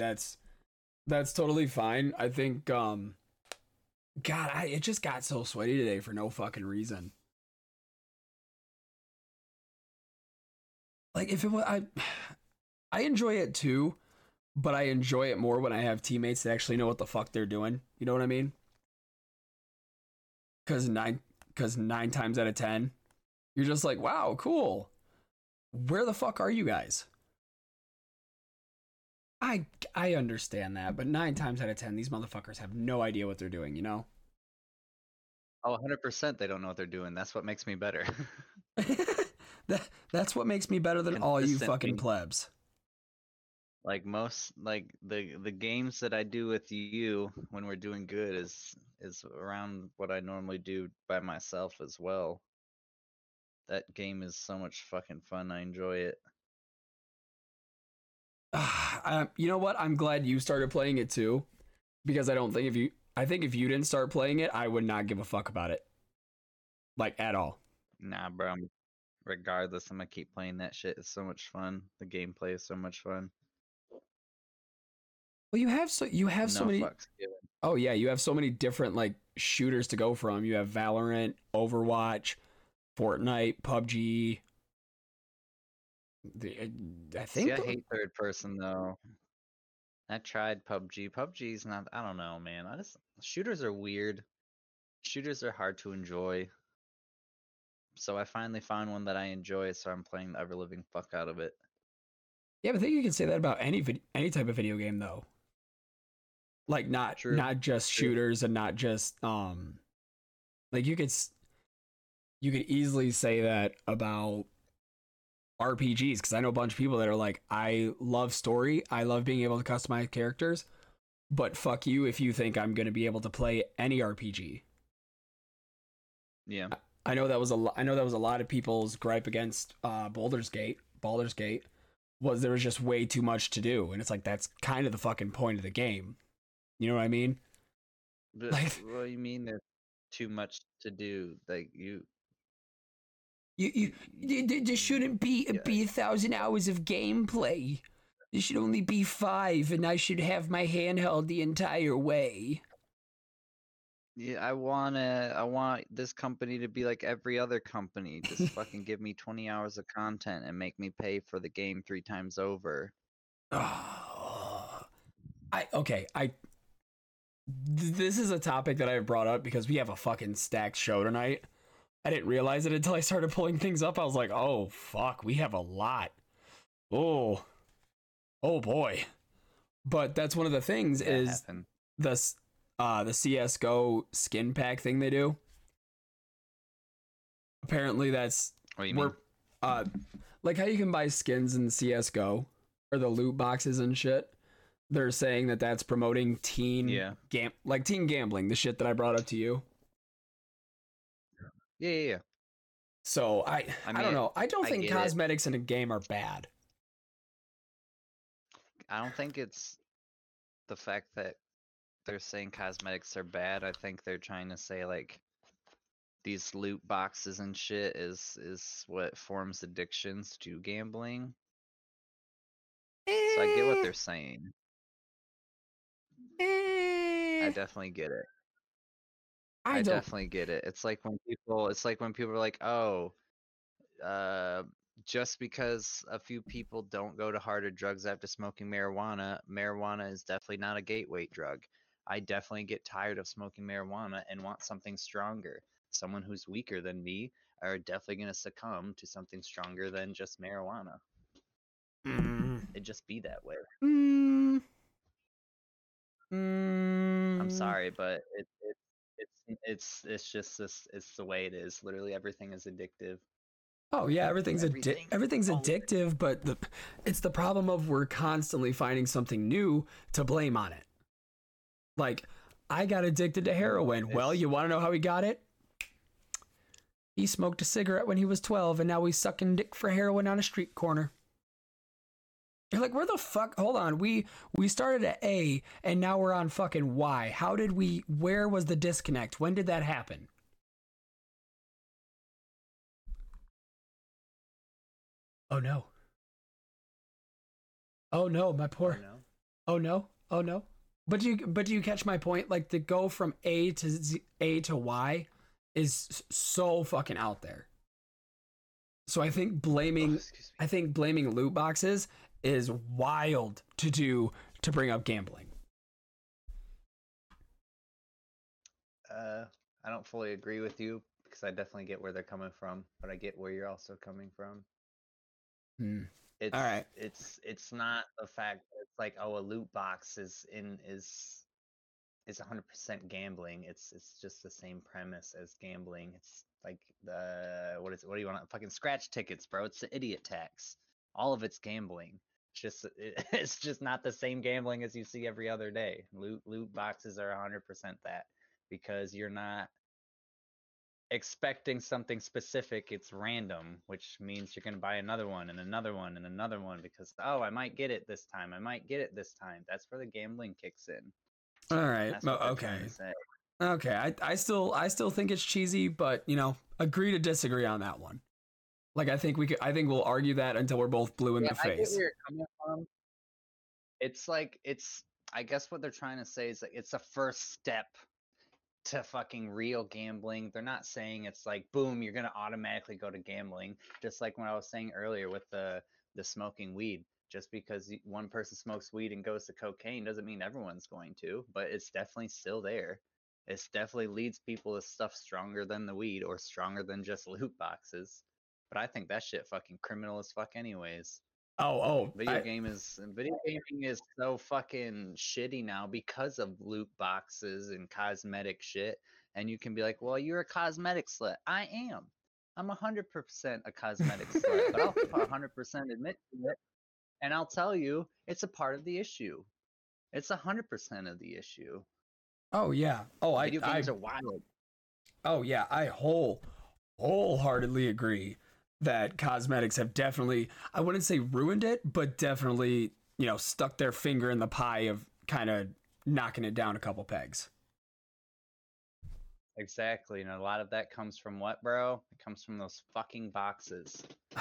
that's that's totally fine. I think um God, I it just got so sweaty today for no fucking reason. Like if it was I I enjoy it too, but I enjoy it more when I have teammates that actually know what the fuck they're doing. You know what I mean? Cause nine cause nine times out of ten, you're just like, wow, cool. Where the fuck are you guys? I I understand that, but nine times out of ten, these motherfuckers have no idea what they're doing. You know. Oh, 100% they don't know what they're doing. That's what makes me better. that that's what makes me better than all you fucking plebs. like most like the the games that I do with you when we're doing good is is around what I normally do by myself as well. That game is so much fucking fun. I enjoy it. Uh, you know what? I'm glad you started playing it too, because I don't think if you, I think if you didn't start playing it, I would not give a fuck about it, like at all. Nah, bro. Regardless, I'm gonna keep playing that shit. It's so much fun. The gameplay is so much fun. Well, you have so you have so many. Oh yeah, you have so many different like shooters to go from. You have Valorant, Overwatch, Fortnite, PUBG. The, I think See, I hate third person though. I tried PUBG. PUBG's not. I don't know, man. I just shooters are weird. Shooters are hard to enjoy. So I finally found one that I enjoy, so I'm playing the ever living fuck out of it. Yeah, but I think you can say that about any vid- any type of video game though. Like not True. not just True. shooters and not just um like you could you could easily say that about RPGs because I know a bunch of people that are like I love story, I love being able to customize characters, but fuck you if you think I'm going to be able to play any RPG. Yeah. I know that was a lo- I know that was a lot of people's gripe against uh Baldur's Gate, Baldur's Gate was there was just way too much to do and it's like that's kind of the fucking point of the game. You know what I mean? But Like- what do you mean there's too much to do? Like you You you, there- shouldn't be Yeah. be a thousand hours of gameplay. There should only be five, and I should have my handheld the entire way. Yeah, I wanna I want this company to be like every other company. Just fucking give me 20 hours of content and make me pay for the game three times over. Oh, I okay. I this is a topic that I have brought up because we have a fucking stacked show tonight. I didn't realize it until I started pulling things up. I was like, oh fuck, we have a lot. Oh, oh boy. But that's one of the things That is happened. the uh the CS:GO skin pack thing they do. Apparently, that's What you mean? uh like how you can buy skins in CS:GO or the loot boxes and shit. They're saying that that's promoting teen Yeah. gam like teen gambling, the shit that I brought up to you. Yeah, yeah, yeah. So I I, I don't know. I don't I think get it. cosmetics in a game are bad. I don't think it's the fact that they're saying cosmetics are bad. I think they're trying to say like these loot boxes and shit is is what forms addictions to gambling. So I get what eh. they're saying. I I, definitely get it. I, I, definitely get it. It's like when people it's like when people are like, "Oh, uh just because a few people don't go to harder drugs after smoking marijuana, marijuana is definitely not a gateway drug. I definitely get tired of smoking marijuana and want something stronger. Someone who's weaker than me are definitely going to succumb to something stronger than just marijuana. Mm, It just be that way. mm, mm, I'm sorry, but it, it it's it's just this it's the way it is. Literally everything is addictive. Oh yeah, everything's addi- everything's addictive, but the it's the problem of we're constantly finding something new to blame on it. Like I got addicted to heroin. Well, you want to know how he got it? He smoked a cigarette when he was 12 and now he's sucking dick for heroin on a street corner. You're like, where the fuck? Hold on. We we started at A and now we're on fucking Y. How did we where was the disconnect? When did that happen? Oh no. Oh no, my poor oh, You know? Oh no. Oh no. But do you but do you catch my point? Like to go from A to Z, A to Y is so fucking out there. So I think blaming Oh. I think blaming loot boxes is wild to do to bring up gambling. Uh, I don't fully agree with you because I definitely get where they're coming from, but I get where you're also coming from. Hmm. It's right. It's it's not the fact that it's like oh a loot box is in is is 100% gambling. It's it's just the same premise as gambling. It's like the what is? What do you want? Fucking scratch tickets, bro. It's the idiot tax. All of it's gambling. It's just it's just not the same gambling as you see every other day. Loot loot boxes are 100% that because you're not expecting something specific it's random which means you're going to buy another one and another one and another one because oh i might get it this time i might get it this time that's where the gambling kicks in All right. that's Well, what they're okay. trying to say. Okay. I, I still I still think it's cheesy, but you know, agree to disagree on that one. Like I think we could I think we'll argue that until we're both blue in Yeah, the face. where you're coming from. It's like it's. I guess what they're trying to say is like it's a first step to fucking real gambling. They're not saying it's like boom, you're gonna automatically go to gambling. Just like when I was saying earlier with the the smoking weed. Just because one person smokes weed and goes to cocaine doesn't mean everyone's going to, but it's definitely still there. It definitely leads people to stuff stronger than the weed or stronger than just loot boxes. But I think that shit fucking criminal as fuck anyways. Oh, oh. Video I- game is video gaming is so fucking shitty now because of loot boxes and cosmetic shit. And you can be like, "Well, you're a cosmetic slut." I am. I'm a hundred percent a cosmetic slut, but I'll hundred percent admit to it. And I'll tell you, it's a part of the issue. It's a hundred percent of the issue. oh yeah. Oh, I, Video I games are wild. Oh yeah, I whole wholeheartedly agree that cosmetics have definitely I wouldn't say ruined it, but definitely, you know, stuck their finger in the pie of kind of knocking it down a couple pegs. Exactly, and a lot of that comes from what, bro? It comes from those fucking boxes.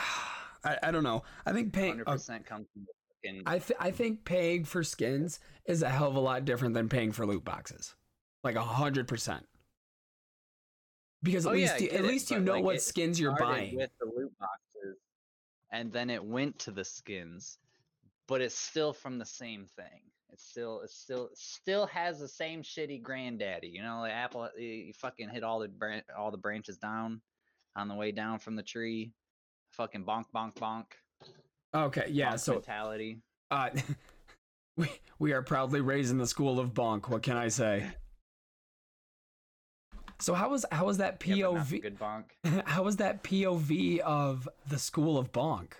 I, I don't know. I think paying Hundred uh, percent comes from the fucking. I th- I think paying for skins is a hell of a lot different than paying for loot boxes. Like a hundred percent. Because at Oh, least I you, at it, least you know like, what skins you're buying. with the loot boxes, and then it went to the skins, but it's still from the same thing. It's still, it's still, still has the same shitty granddaddy. You know, like Apple, you you fucking hit all the bran- all the branches down on the way down from the tree. Fucking bonk, bonk, bonk. Okay, yeah. bonk So mentality. Uh, we we are proudly raised in the school of bonk. What can I say? So how was how was that Yeah, but not the POV? good bonk. how was that POV of the school of bonk?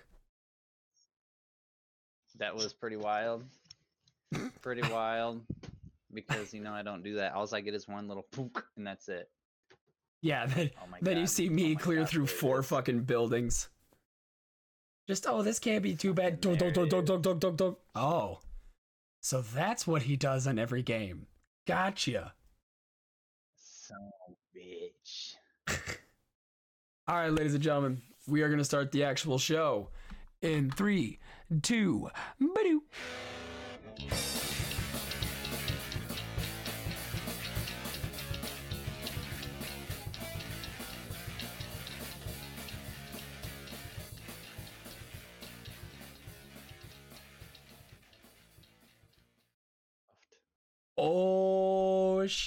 That was pretty wild. pretty wild. Because you know I don't do that. All I get is one little pook, and that's it. Yeah, then, Oh then you see Oh me my clear God, through four fucking buildings. Just oh, this can't be too bad. Dunk, it dunk, dunk, dunk, dunk, dunk. Oh, so that's what he does in every game. Gotcha. Son of a bitch. All right, ladies and gentlemen, we are going to start the actual show in three, two, ba-doo.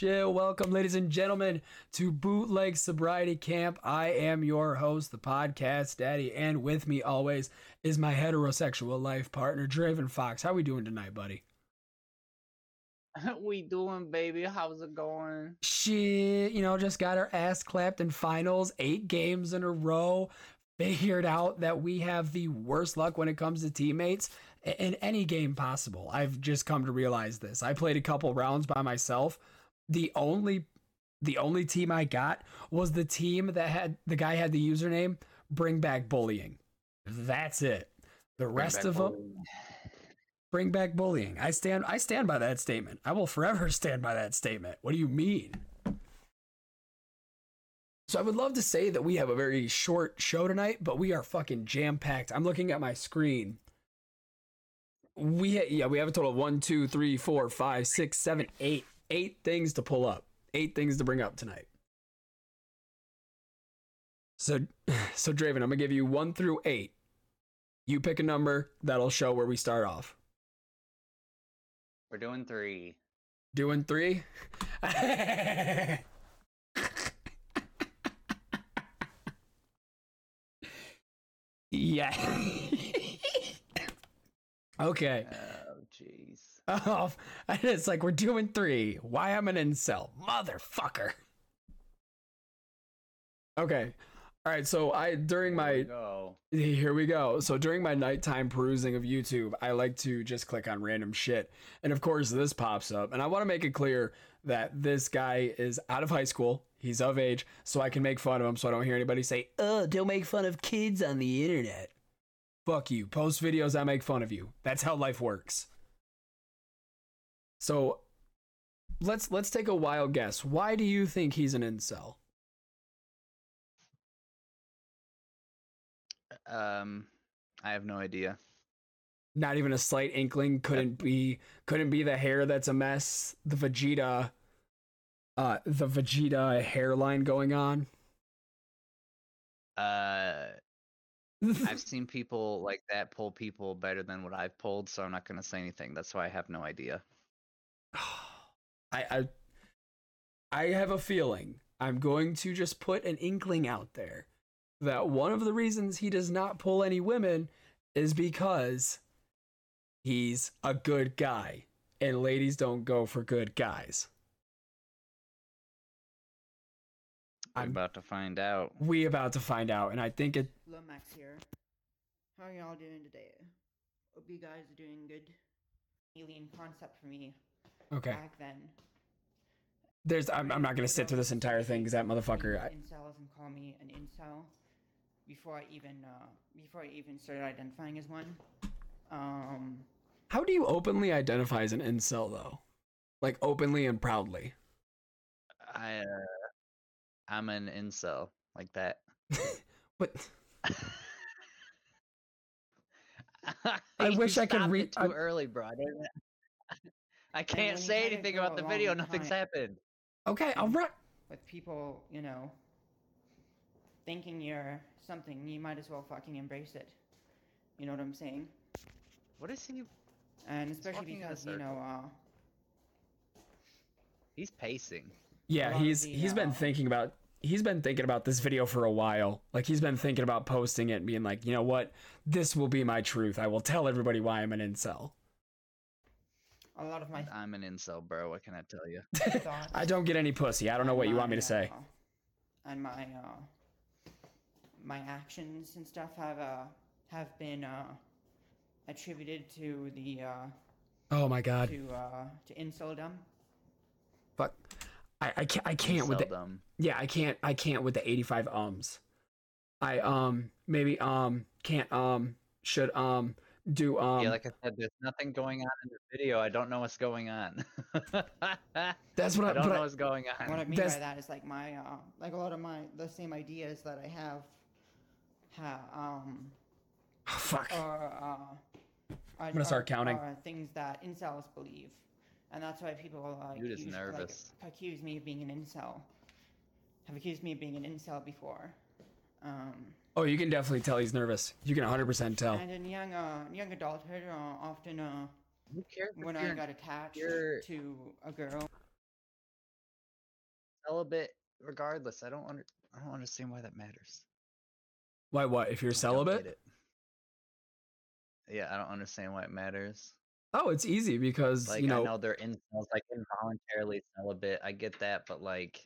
Welcome, ladies and gentlemen, to Bootleg Sobriety Camp. I am your host, the podcast daddy, and with me always is my heterosexual life partner, Draven Fox. How we doing tonight, buddy? we doing, baby? How's it going? She, you know, just got her ass clapped in finals, eight games in a row. Figured out that we have the worst luck when it comes to teammates in any game possible. I've just come to realize this. I played a couple rounds by myself. The only the only team I got was the team that had the guy had the username bring back bullying. That's it. The rest of them bring back bullying. I stand I stand by that statement. I will forever stand by that statement. What do you mean? So I would love to say that we have a very short show tonight, but we are fucking jam packed. I'm looking at my screen. We ha- yeah, we have a total of one, two, three, four, five, six, seven, eight, eight things to pull up. Eight things to bring up tonight. So, so Draven, I'm gonna give you one through eight. You pick a number that'll show where we start off. We're doing three. Doing three. yeah. okay. Oh, Oh, and it's like we're doing three. Why I'm an incel, motherfucker. Okay. All right. So I during Here we my here we go. So during my nighttime perusing of YouTube, I like to just click on random shit, and of course this pops up. And I want to make it clear that this guy is out of high school. He's of age, so I can make fun of him. So I don't hear anybody say, "Oh, don't make fun of kids on the internet." Fuck you. Post videos, I make fun of you. That's how life works. So let's let's take a wild guess. Why do you think he's an incel? Um, I have no idea. Not even a slight inkling. Couldn't be. Couldn't be the hair that's a mess. The Vegeta. Uh, the Vegeta hairline going on. Uh, I've seen people like that pull people better than what I've pulled, so I'm not gonna say anything. That's why I have no idea. I, I I have a feeling I'm going to just put an inkling out there that one of the reasons he does not pull any women is because he's a good guy and ladies don't go for good guys. I'm I'm- about to find out. We about to find out and I think it Lomax here. How are y'all doing today? Hope you guys are doing good. Alien concept for me okay. back then. There's I'm, I'm not going to sit through this entire thing cuz that motherfucker I, Incels and call me an incel before I even uh, before I even started identifying as one. Um, How do you openly identify as an incel though? Like openly and proudly. I uh, I'm an incel like that. But I wish I could read- Too I- early, bro. I, didn't- I can't say anything about the video. Nothing's time. happened. okay, I'll run with people, you know, thinking you're something, you might as well fucking embrace it. You know what I'm saying? What is he? And especially walking in a because you know, uh, He's pacing. Yeah, he's the, he's been uh, thinking about he's been thinking about this video for a while. Like he's been thinking about posting it and being like, you know what? This will be my truth. I will tell everybody why I'm an incel. A lot of my I'm an incel, bro. What can I tell you? thoughts. I don't get any pussy. I don't know and what you want me to say. uh, and my uh, my actions and stuff have uh, have been uh, attributed to the uh, Oh my god. to uh, to inceldom. Fuck. I I can't I can't with the Inceldom. Yeah, I can't I can't with the 85 ums. I um maybe um can't um should um do um yeah, like I said, there's nothing going on in the video. I don't know what's going on. that's what I, I don't know I- what's going on. What. I mean That's- by that is like my uh, like a lot of my the same ideas that I have, ha, um, fuck. are uh, are, gonna start are- counting. are things that incels believe, and that's why people uh, Dude is accuse, nervous. Like, accuse me of being an incel. Have accused me of being an incel before. Um, Oh, you can definitely tell he's nervous. You can 100% tell. and in young uh, young adulthood, uh, often uh, Who cares if when I got attached you're- to a girl, celibate? Regardless, I don't under, I don't understand why that matters. Why what? If you're I don't celibate? it. Yeah, I don't understand why it matters. Oh, it's easy because, Like you know, I know they're incels, like involuntarily celibate. I get that, but like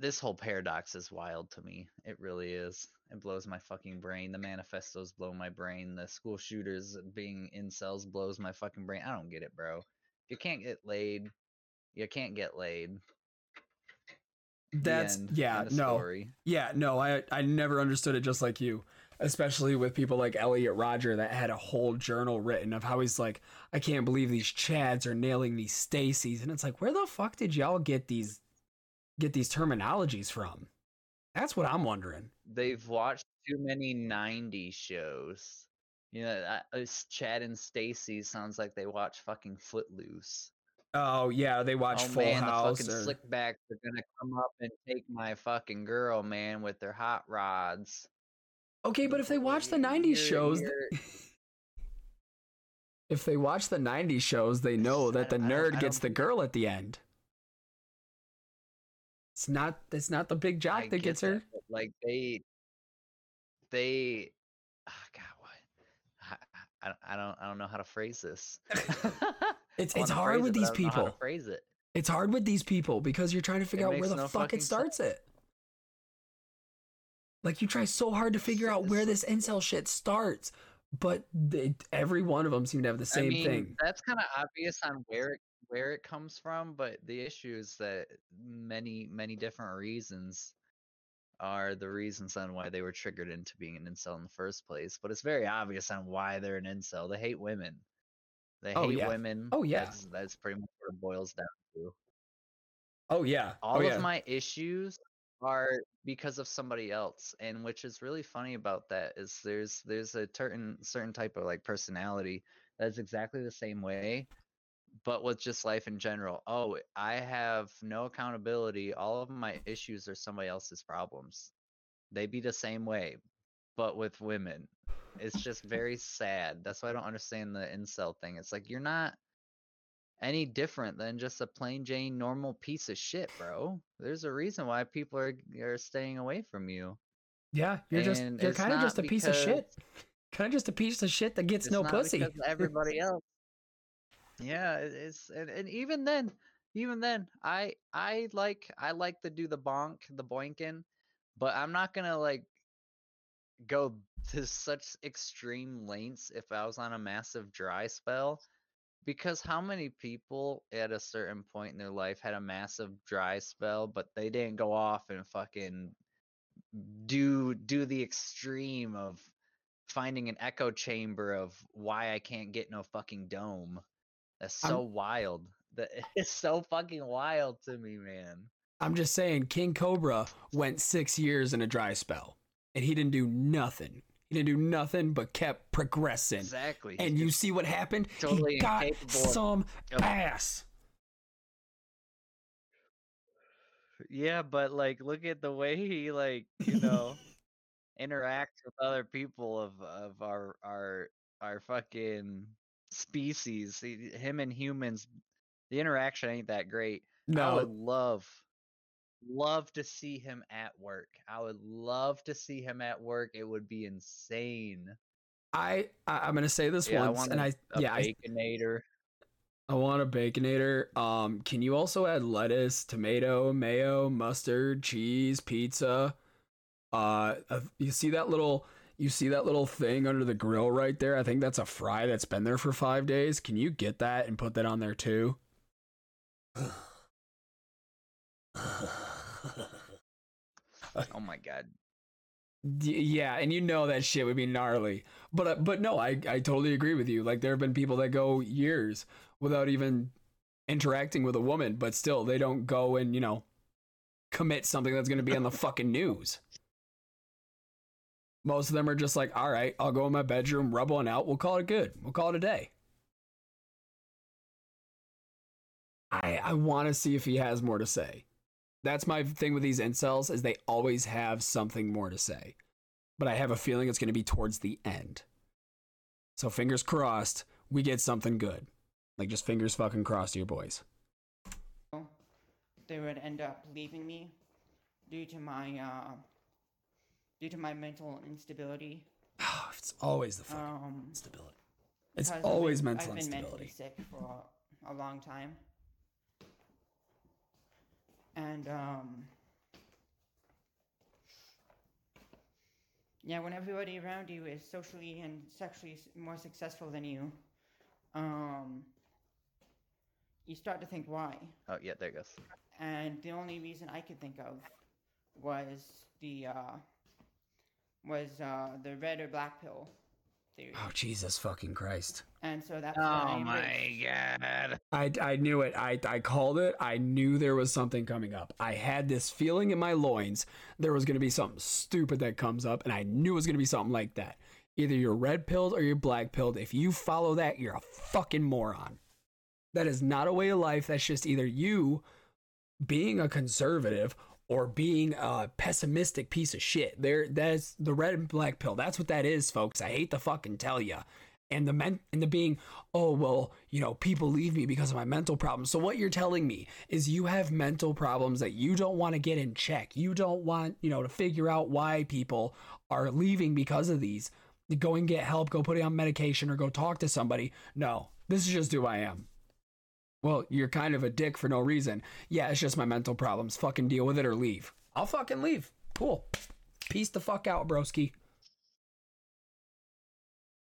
this whole paradox is wild to me. It really is. It blows my fucking brain. The manifestos blow my brain. The school shooters being incels blows my fucking brain. I don't get it, bro. You can't get laid. You can't get laid. That's end. yeah, no. story. Yeah, no, I I never understood it just like you. Especially with people like Elliot Rodger that had a whole journal written of how he's like, I can't believe these Chads are nailing these Stacys. And it's like, where the fuck did y'all get these get these terminologies from? That's what I'm wondering. They've watched too many '90s shows. You know, uh, it's Chad and Stacy sounds like they watch fucking Footloose. Oh yeah, they watch oh Full man, House. the fucking or- slickbacks are gonna come up and take my fucking girl, man, with their hot rods. Okay, but if they watch the '90s shows, if they watch the '90s shows, they know that the I nerd gets the girl at the end. It's not. It's not the big jock I that get gets her. that, Like they, they, oh, God, what? I, I, I don't, I don't know how to phrase this. It's it's hard with it, these I don't know how to people. phrase it. It's hard with these people because you're trying to figure out where the no fuck it starts it. Like you try so hard to figure out where this incel shit starts, but they, every one of them seem to have the same I mean, thing. That's kind of obvious on where it where it comes from, but the issue is that many many different reasons are the reasons on why they were triggered into being an incel in the first place. But it's very obvious on why they're an incel. They hate women. They Oh, hate yeah. women. Oh, yeah. That's, that's pretty much what it boils down to. Oh yeah. Oh, all oh, yeah. of my issues are because of somebody else and which is really funny about that is there's there's a certain certain type of like personality that's exactly the same way but with just life in general oh i have no accountability all of my issues are somebody else's problems they be the same way but with women it's just very sad that's why i don't understand the incel thing it's like you're not any different than just a plain Jane normal piece of shit, bro. There's a reason why people are are staying away from you. Yeah, you're just you're kind of just a piece of shit. Kind of just a piece of shit that gets It's no pussy. everybody else. Yeah, it's and, and even then, even then, I I like I like to do the bonk, the boinking, but I'm not gonna like go to such extreme lengths if I was on a massive dry spell. Because how many people at a certain point in their life had a massive dry spell, but they didn't go off and fucking do do the extreme of finding an echo chamber of why I can't get no fucking dome. That's I'm- so wild. That eh, it's so fucking wild to me, man. I'm just saying, King Cobra went six years in a dry spell, and he didn't do nothing. He didn't do nothing but kept progressing. Exactly. And you see what happened? totally he got some of- ass. Yeah, but like look at the way he like, you know, interacts with other people of of our our our fucking species. Him and humans, the interaction ain't that great. No, I would love love to see him at work. I would love to see him at work. It would be insane. I, I I'm gonna say this Yeah, I once, want and a- I A yeah I, baconator. I want a baconator. Um, can you also add lettuce, tomato, mayo, mustard, cheese, pizza? Uh, uh, you see that little you see that little thing under the grill right there? I think that's a fry that's been there for five days. Can you get that and put that on there too? Oh my god. Yeah, and you know that shit would be gnarly. But uh, but no, I I totally agree with you. Like there have been people that go years without even interacting with a woman, but still they don't go and, you know, commit something that's going to be on the fucking news. Most of them are just like, "All right, I'll go in my bedroom, rub one out, we'll call it good. We'll call it a day." I I want to see if he has more to say. That's my thing with these incels is they always have something more to say. But I have a feeling it's going to be towards the end. So fingers crossed, we get something good. Like just fingers fucking crossed, your boys. they would end up leaving me due to my uh, due to my mental instability. it's always the fucking Um, instability. It's because I've always been- mental I've been mentally sick for a, a long time, and um, yeah, when everybody around you is socially and sexually more successful than you, um, you start to think why. Oh yeah, there it goes. and the only reason I could think of was the uh, was uh, the red or black pill theory, Oh Jesus fucking Christ! and so that's what I Oh my god. I, I knew it. I, I called it. I knew there was something coming up. I had this feeling in my loins there was going to be something stupid that comes up, and I knew it was going to be something like that. Either you're red pilled or you're black pilled. If you follow that, you're a fucking moron. That is not a way of life. That's just either you being a conservative or being a pessimistic piece of shit. There, that's the red and black pill. That's what that is, folks. I hate to fucking tell you. And the men and the being, oh well, you know, people leave me because of my mental problems. So what you're telling me is you have mental problems that you don't want to get in check. You don't want, you know, to figure out why people are leaving because of these. Go and get help, go put it on medication or go talk to somebody. No, this is just who I am. Well, you're kind of a dick for no reason. Yeah, it's just my mental problems. Fucking deal with it or leave. I'll fucking leave. Cool. Peace the fuck out, broski.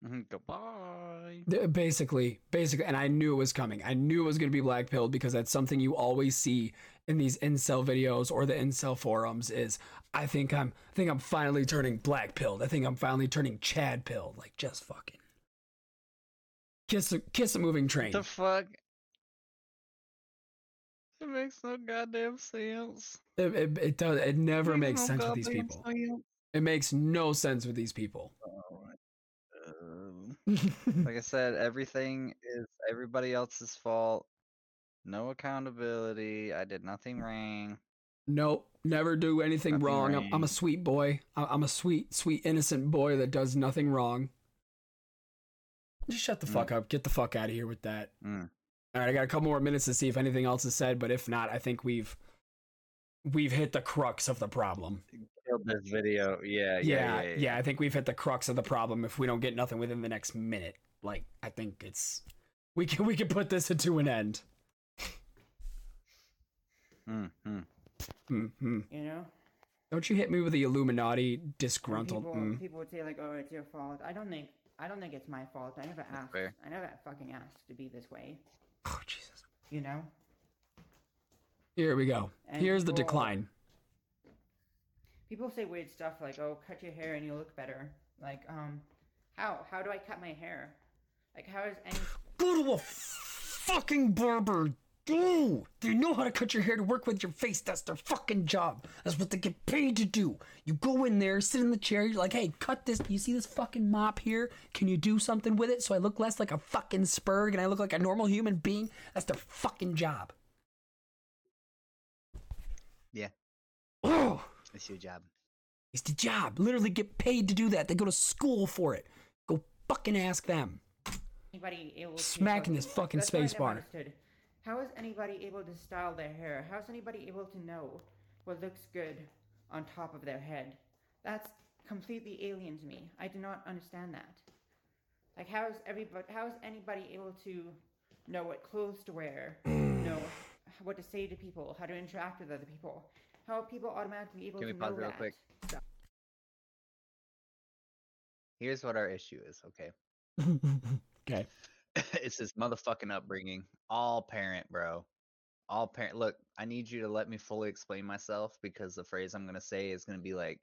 Mhm, Goodbye. Basically, basically, and I knew it was coming. I knew it was going to be black pilled because that's something you always see in these incel videos or the incel forums. Is I think I'm, I think I'm finally turning black pilled. I think I'm finally turning Chad pilled. Like just fucking kiss, a, kiss a moving train. The fuck? It makes no goddamn sense. It, it, it does. It never makes no sense with these people. sense. It makes no sense with these people. Alright. Um, like I said, everything is everybody else's fault. No accountability. I did nothing wrong. Nope, never do anything Nothing wrong. I'm, I'm a sweet boy. I- I'm a sweet, sweet, innocent boy that does nothing wrong. Just shut the Mm. fuck up. Get the fuck out of here with that. Mm. All right, I got a couple more minutes to see if anything else is said, but if not, I think we've we've hit the crux of the problem. Killed this video. Yeah, yeah, Yeah, yeah. yeah, I think we've hit the crux of the problem. If we don't get nothing within the next minute, like I think it's we can we can put this into an end. Mm, mm. hmm You know. Don't you hit me with the Illuminati disgruntled? People, mm. people would say like, "Oh, it's your fault." I don't think. I don't think it's my fault. I never asked. I never fucking asked to be this way. Oh Jesus! You know. Here we go. And Here's the decline. People say weird stuff like, "Oh, cut your hair and you'll look better." Like, um, how? How do I cut my hair? Like, how is any? Go to a fucking barber. Go. They know how to cut your hair to work with your face. That's their fucking job. That's what they get paid to do. You go in there, sit in the chair. You're like, hey, cut this. You see this fucking mop here? Can you do something with it so I look less like a fucking spurg and I look like a normal human being? That's their fucking job. Yeah. Oh, It's your job. it's the job. Literally get paid to do that. They go to school for it. Go fucking ask them. anybody able to Smacking this fucking that's space bar. understood. How is anybody able to style their hair? How is anybody able to know what looks good on top of their head? That's completely alien to me. I do not understand that. Like how is everybody how is anybody able to know what clothes to wear, know what to say to people, how to interact with other people? How are people automatically able Can we to pause real that? quick? stuff? Here's what our issue is, okay? okay. it's this motherfucking upbringing. All parent, bro. All parent. Look, I need you to let me fully explain myself because the phrase I'm gonna say is gonna be like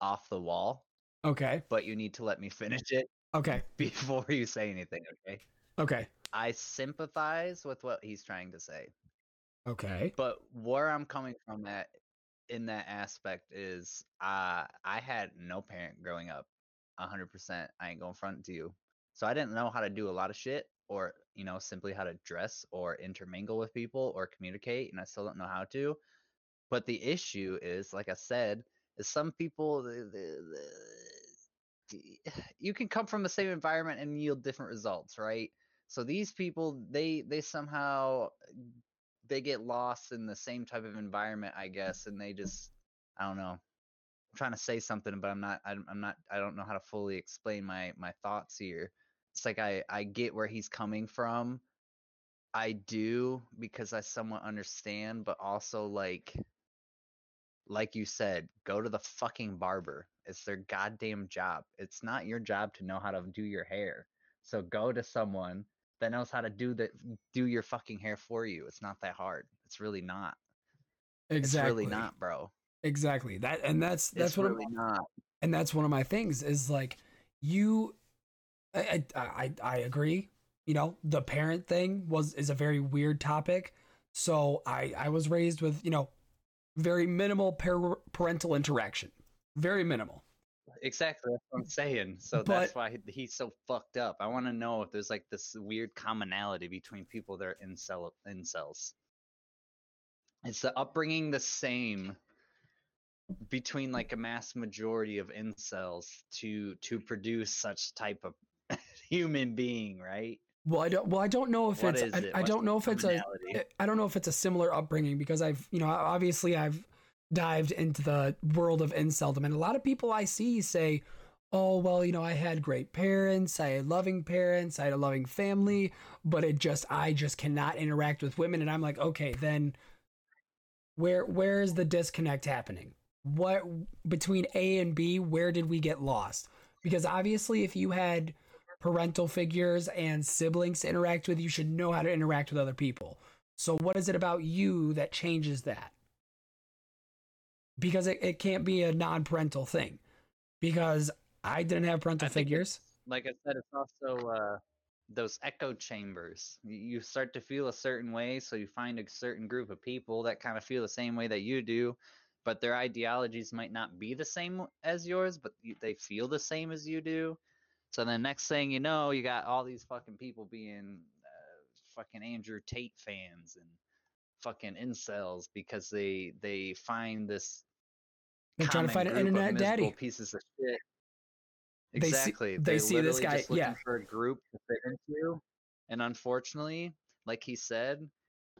off the wall, Okay. but you need to let me finish it Okay. before you say anything, okay? Okay. I sympathize with what he's trying to say, Okay. but where I'm coming from at in that aspect is uh I had no parent growing up. 100%. I ain't going to front to you. So I didn't know how to do a lot of shit or, you know, simply how to dress or intermingle with people or communicate and I still don't know how to. But the issue is like I said, is some people the, the, the, you can come from the same environment and yield different results, right? So these people they they somehow they get lost in the same type of environment, I guess, and they just I don't know. I'm trying to say something, but I'm not. I'm, I'm not. I don't know how to fully explain my my thoughts here. It's like I I get where he's coming from. I do because I somewhat understand, but also like like you said, go to the fucking barber. It's their goddamn job. It's not your job to know how to do your hair. So go to someone that knows how to do the do your fucking hair for you. It's not that hard. It's really not. Exactly. It's really not, bro. Exactly. That and that's that's what. it's what really not. and that's one of my things is like you I, I I agree. You know, the parent thing was is a very weird topic. So I I was raised with, you know, very minimal par- parental interaction. Very minimal. exactly. That's what I'm saying. So But- that's why he- he's so fucked up. I want to know if there's like this weird commonality between people that are incel incels. Is the upbringing the same between like a mass majority of incels to to produce such type of human being, right? Well, I don't. Well, I don't know if What it's. I, it? I What's don't know if it's a. commonality? Eh, I don't know if it's a similar upbringing because I've, you know, obviously I've dived into the world of inceldom, and a lot of people I see say, "Oh, well, you know, I had great parents, I had loving parents, I had a loving family, but it just, I just cannot interact with women," and I'm like, okay, then where where is the disconnect happening? What between A and B? Where did we get lost? Because obviously, if you had parental figures and siblings to interact with, you should know how to interact with other people. So, what is it about you that changes that? Because it, it can't be a non parental thing. Because I didn't have parental I figures. like I said, it's also uh, those echo chambers. You start to feel a certain way, so you find a certain group of people that kind of feel the same way that you do, but their ideologies might not be the same as yours, but they feel the same as you do. So the next thing you know, you got all these fucking people being uh, fucking Andrew Tate fans and fucking incels because they they find this They're trying to find an internet daddy. Pieces of shit. They see- Exactly. they They're see this guy- just yeah. for a group to fit into, and unfortunately, like he said,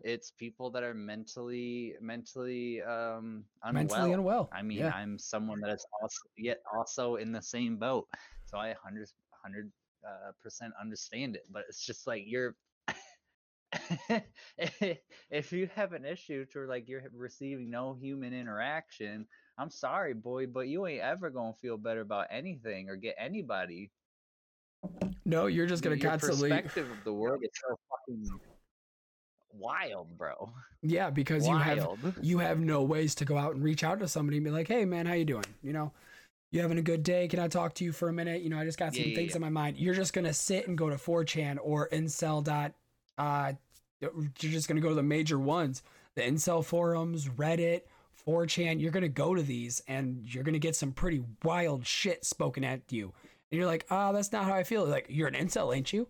it's people that are mentally mentally um unwell. Mentally unwell. I mean, yeah. I'm someone that is also yet also in the same boat, so I hundred hundred uh, percent understand it. But it's just like you're. if you have an issue to like you're receiving no human interaction, I'm sorry, boy, but you ain't ever gonna feel better about anything or get anybody. no, you're just going to Your constantly. perspective of the world is so fucking wild, bro. Yeah, because you have you have no ways to go out and reach out to somebody and be like, "Hey, man, how you doing? You know, you having a good day? Can I talk to you for a minute? You know, I just got some Yeah, yeah, things yeah. in my mind." You're just gonna sit and go to 4chan or incel dot. Uh, you're just gonna go to the major ones, the incel forums, Reddit, 4chan. You're gonna go to these and you're gonna get some pretty wild shit spoken at you. And you're like, "Ah, that's not how I feel." Like, you're an incel, ain't you?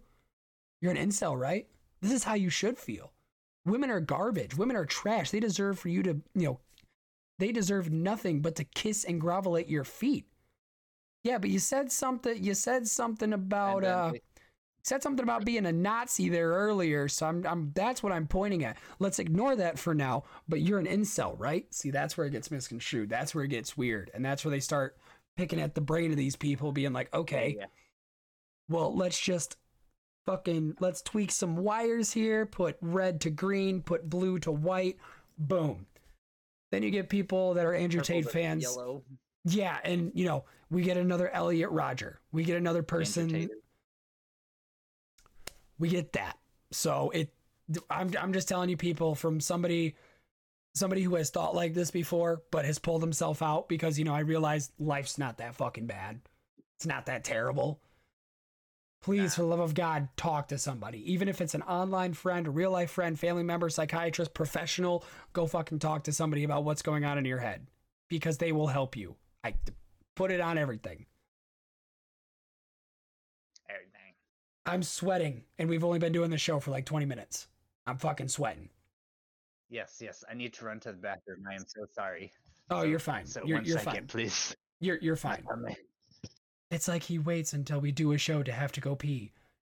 You're an incel, right? This is how you should feel. Women are garbage. Women are trash. They deserve for you to, you know, they deserve nothing but to kiss and grovel at your feet. Yeah, but you said something. You said something about uh, they- said something about being a Nazi there earlier. So I'm, I'm that's what I'm pointing at. Let's ignore that for now. But you're an incel, right? See, that's where it gets misconstrued. That's where it gets weird, and that's where they start picking at the brain of these people, being like, okay, yeah. well, let's just fucking let's tweak some wires here, put red to green, put blue to white, boom. Then you get people that are Andrew Purple Tate fans. Yellow. Yeah, and you know, we get another Elliot Rodger. We get another person. We get that. So it I'm I'm just telling you people from somebody somebody who has thought like this before but has pulled himself out because you know, I realized life's not that fucking bad. It's not that terrible. Please, Nah. for the love of God, talk to somebody. Even if it's an online friend, a real life friend, family member, psychiatrist, professional, go fucking talk to somebody about what's going on in your head because they will help you. I put it on everything. Everything. I'm sweating, and we've only been doing the show for like 20 minutes. I'm fucking sweating. Yes, yes. I need to run to the bathroom. I am so sorry. Oh, So- you're um, fine. So you're one you're second, fine. please. You're you're fine. It's like he waits until we do a show to have to go pee.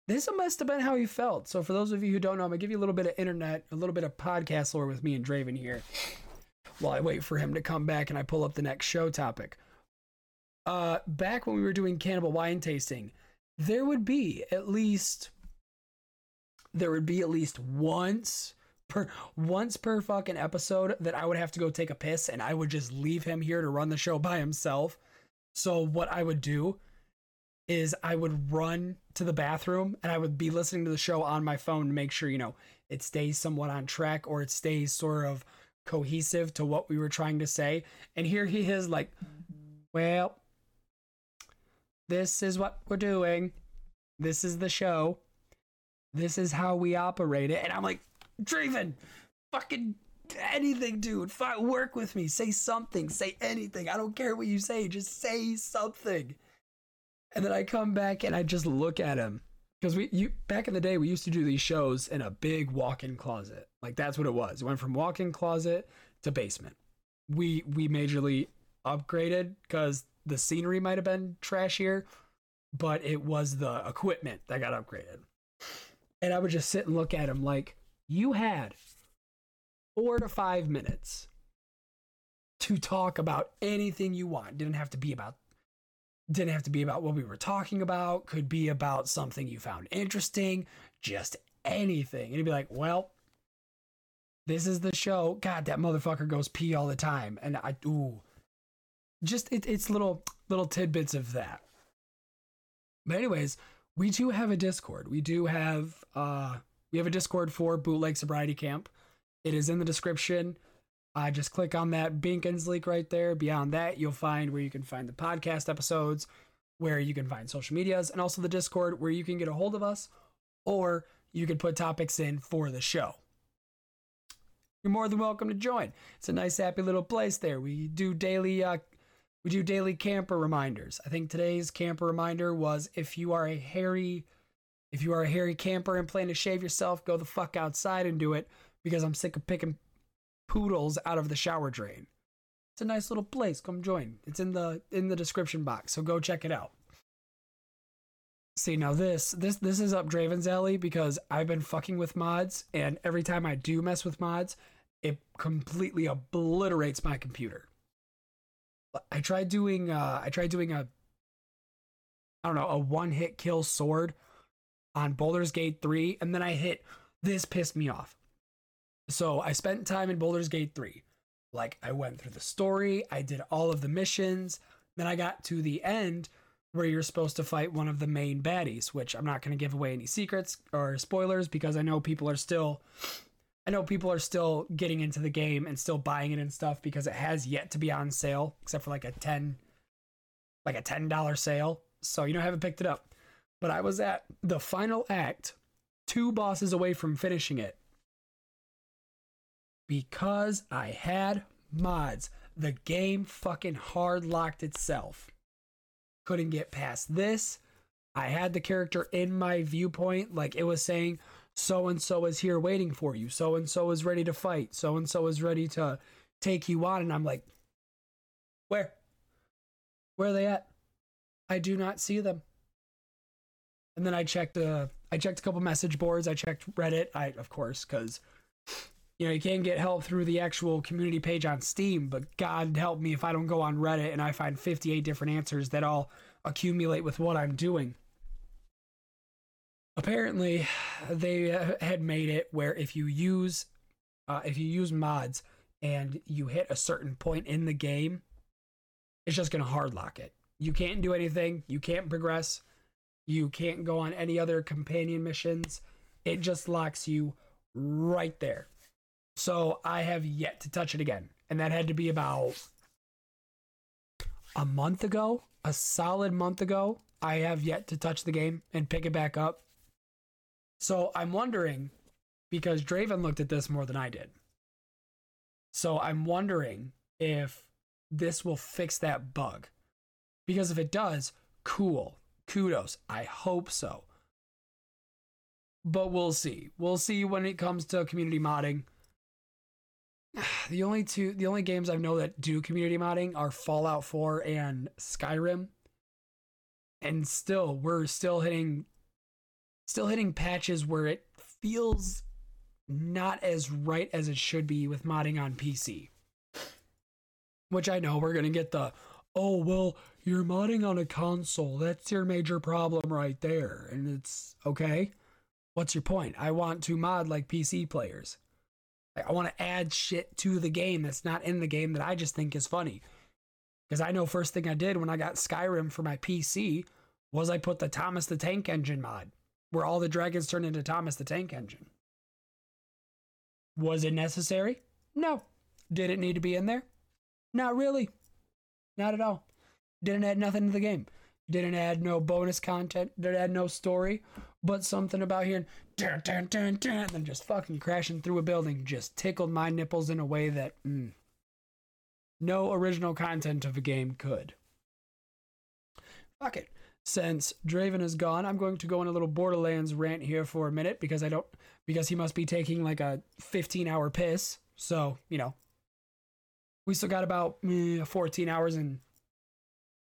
This must have been how he felt. So for those of you who don't know, I'm gonna give you a little bit of internet, a little bit of podcast lore with me and Draven here, while I wait for him to come back and I pull up the next show topic. Uh, back when we were doing cannibal wine tasting, there would be at least there would be at least once per once per fucking episode that I would have to go take a piss and I would just leave him here to run the show by himself. So what I would do is I would run to the bathroom and I would be listening to the show on my phone to make sure, you know, it stays somewhat on track or it stays sort of cohesive to what we were trying to say. And here he is like, well, this is what we're doing. This is the show. This is how we operate it. And I'm like, Draven, fucking anything, dude. Work with me. Say something. Say anything. I don't care what you say. Just say something. And then I come back and I just look at him because we you back in the day we used to do these shows in a big walk-in closet. Like that's what it was. It went from walk-in closet to basement. We we majorly upgraded because the scenery might have been trashier, but it was the equipment that got upgraded. And I would just sit and look at him like, you had four to five minutes to talk about anything you want. Didn't have to be about didn't have to be about what we were talking about, could be about something you found interesting, just anything. And he'd be like, Well, this is the show. God, that motherfucker goes pee all the time. And I ooh. Just it, it's little little tidbits of that. But anyways, we do have a Discord. We do have uh we have a Discord for Bootleg Sobriety Camp. It is in the description. Uh, just click on that Beacons link right there. Beyond that, you'll find where you can find the podcast episodes, where you can find social medias, and also the Discord where you can get a hold of us, or you can put topics in for the show. You're more than welcome to join. It's a nice, happy little place there. We do daily, uh, we do daily camper reminders. I think today's camper reminder was if you are a hairy, if you are a hairy camper and plan to shave yourself, go the fuck outside and do it because I'm sick of picking poodles out of the shower drain. It's a nice little place. Come join. It's in the in the description box, so go check it out. See now this this this is up Draven's alley because I've been fucking with mods, and every time I do mess with mods, it completely obliterates my computer. I tried doing uh I tried doing a I don't know, a one hit kill sword on Baldur's Gate 3, and then I hit this pissed me off. So I spent time in Baldur's Gate 3. Like I went through the story, I did all of the missions, then I got to the end where you're supposed to fight one of the main baddies, which I'm not going to give away any secrets or spoilers because I know people are still I know people are still getting into the game and still buying it and stuff because it has yet to be on sale except for like a 10 like a $10 sale. So you know I haven't picked it up. But I was at the final act, two bosses away from finishing it because I had mods. The game fucking hard locked itself. Couldn't get past this. I had the character in my viewpoint, like it was saying, so and so is here waiting for you. So and so is ready to fight. So and so is ready to take you on. And I'm like, where? Where are they at? I do not see them. And then I checked uh I checked a couple message boards. I checked Reddit. I of course because you know, you can't get help through the actual community page on Steam, but God help me if I don't go on Reddit and I find 58 different answers that all accumulate with what I'm doing. Apparently, they uh, had made it where if you use uh, if you use mods and you hit a certain point in the game, it's just going to hard lock it. You can't do anything, you can't progress, you can't go on any other companion missions. It just locks you right there. So I have yet to touch it again. And that had to be about a month ago, a solid month ago. I have yet to touch the game and pick it back up. So I'm wondering because Draven looked at this more than I did. So I'm wondering if this will fix that bug. Because if it does, cool. Kudos. I hope so. But we'll see. We'll see when it comes to community modding the only two the only games I know that do community modding are Fallout 4 and Skyrim. And still we're still hitting still hitting patches where it feels not as right as it should be with modding on PC. Which I know we're going to get the oh well you're modding on a console. That's your major problem right there. And it's okay. What's your point? I want to mod like PC players. I want to add shit to the game that's not in the game that I just think is funny. Because I know first thing I did when I got Skyrim for my PC was I put the Thomas the Tank Engine mod, where all the dragons turn into Thomas the Tank Engine. Was it necessary? No. Did it need to be in there? Not really. Not at all. Didn't add nothing to the game. Didn't add no bonus content. Didn't add no story. but something about hearing dun, dun, dun, dun, and then just fucking crashing through a building just tickled my nipples in a way that mm, no original content of a game could. Fuck it. Since Draven is gone, I'm going to go on a little Borderlands rant here for a minute because I don't because he must be taking like a 15 hour piss. So, you know, we still got about eh, 14 hours and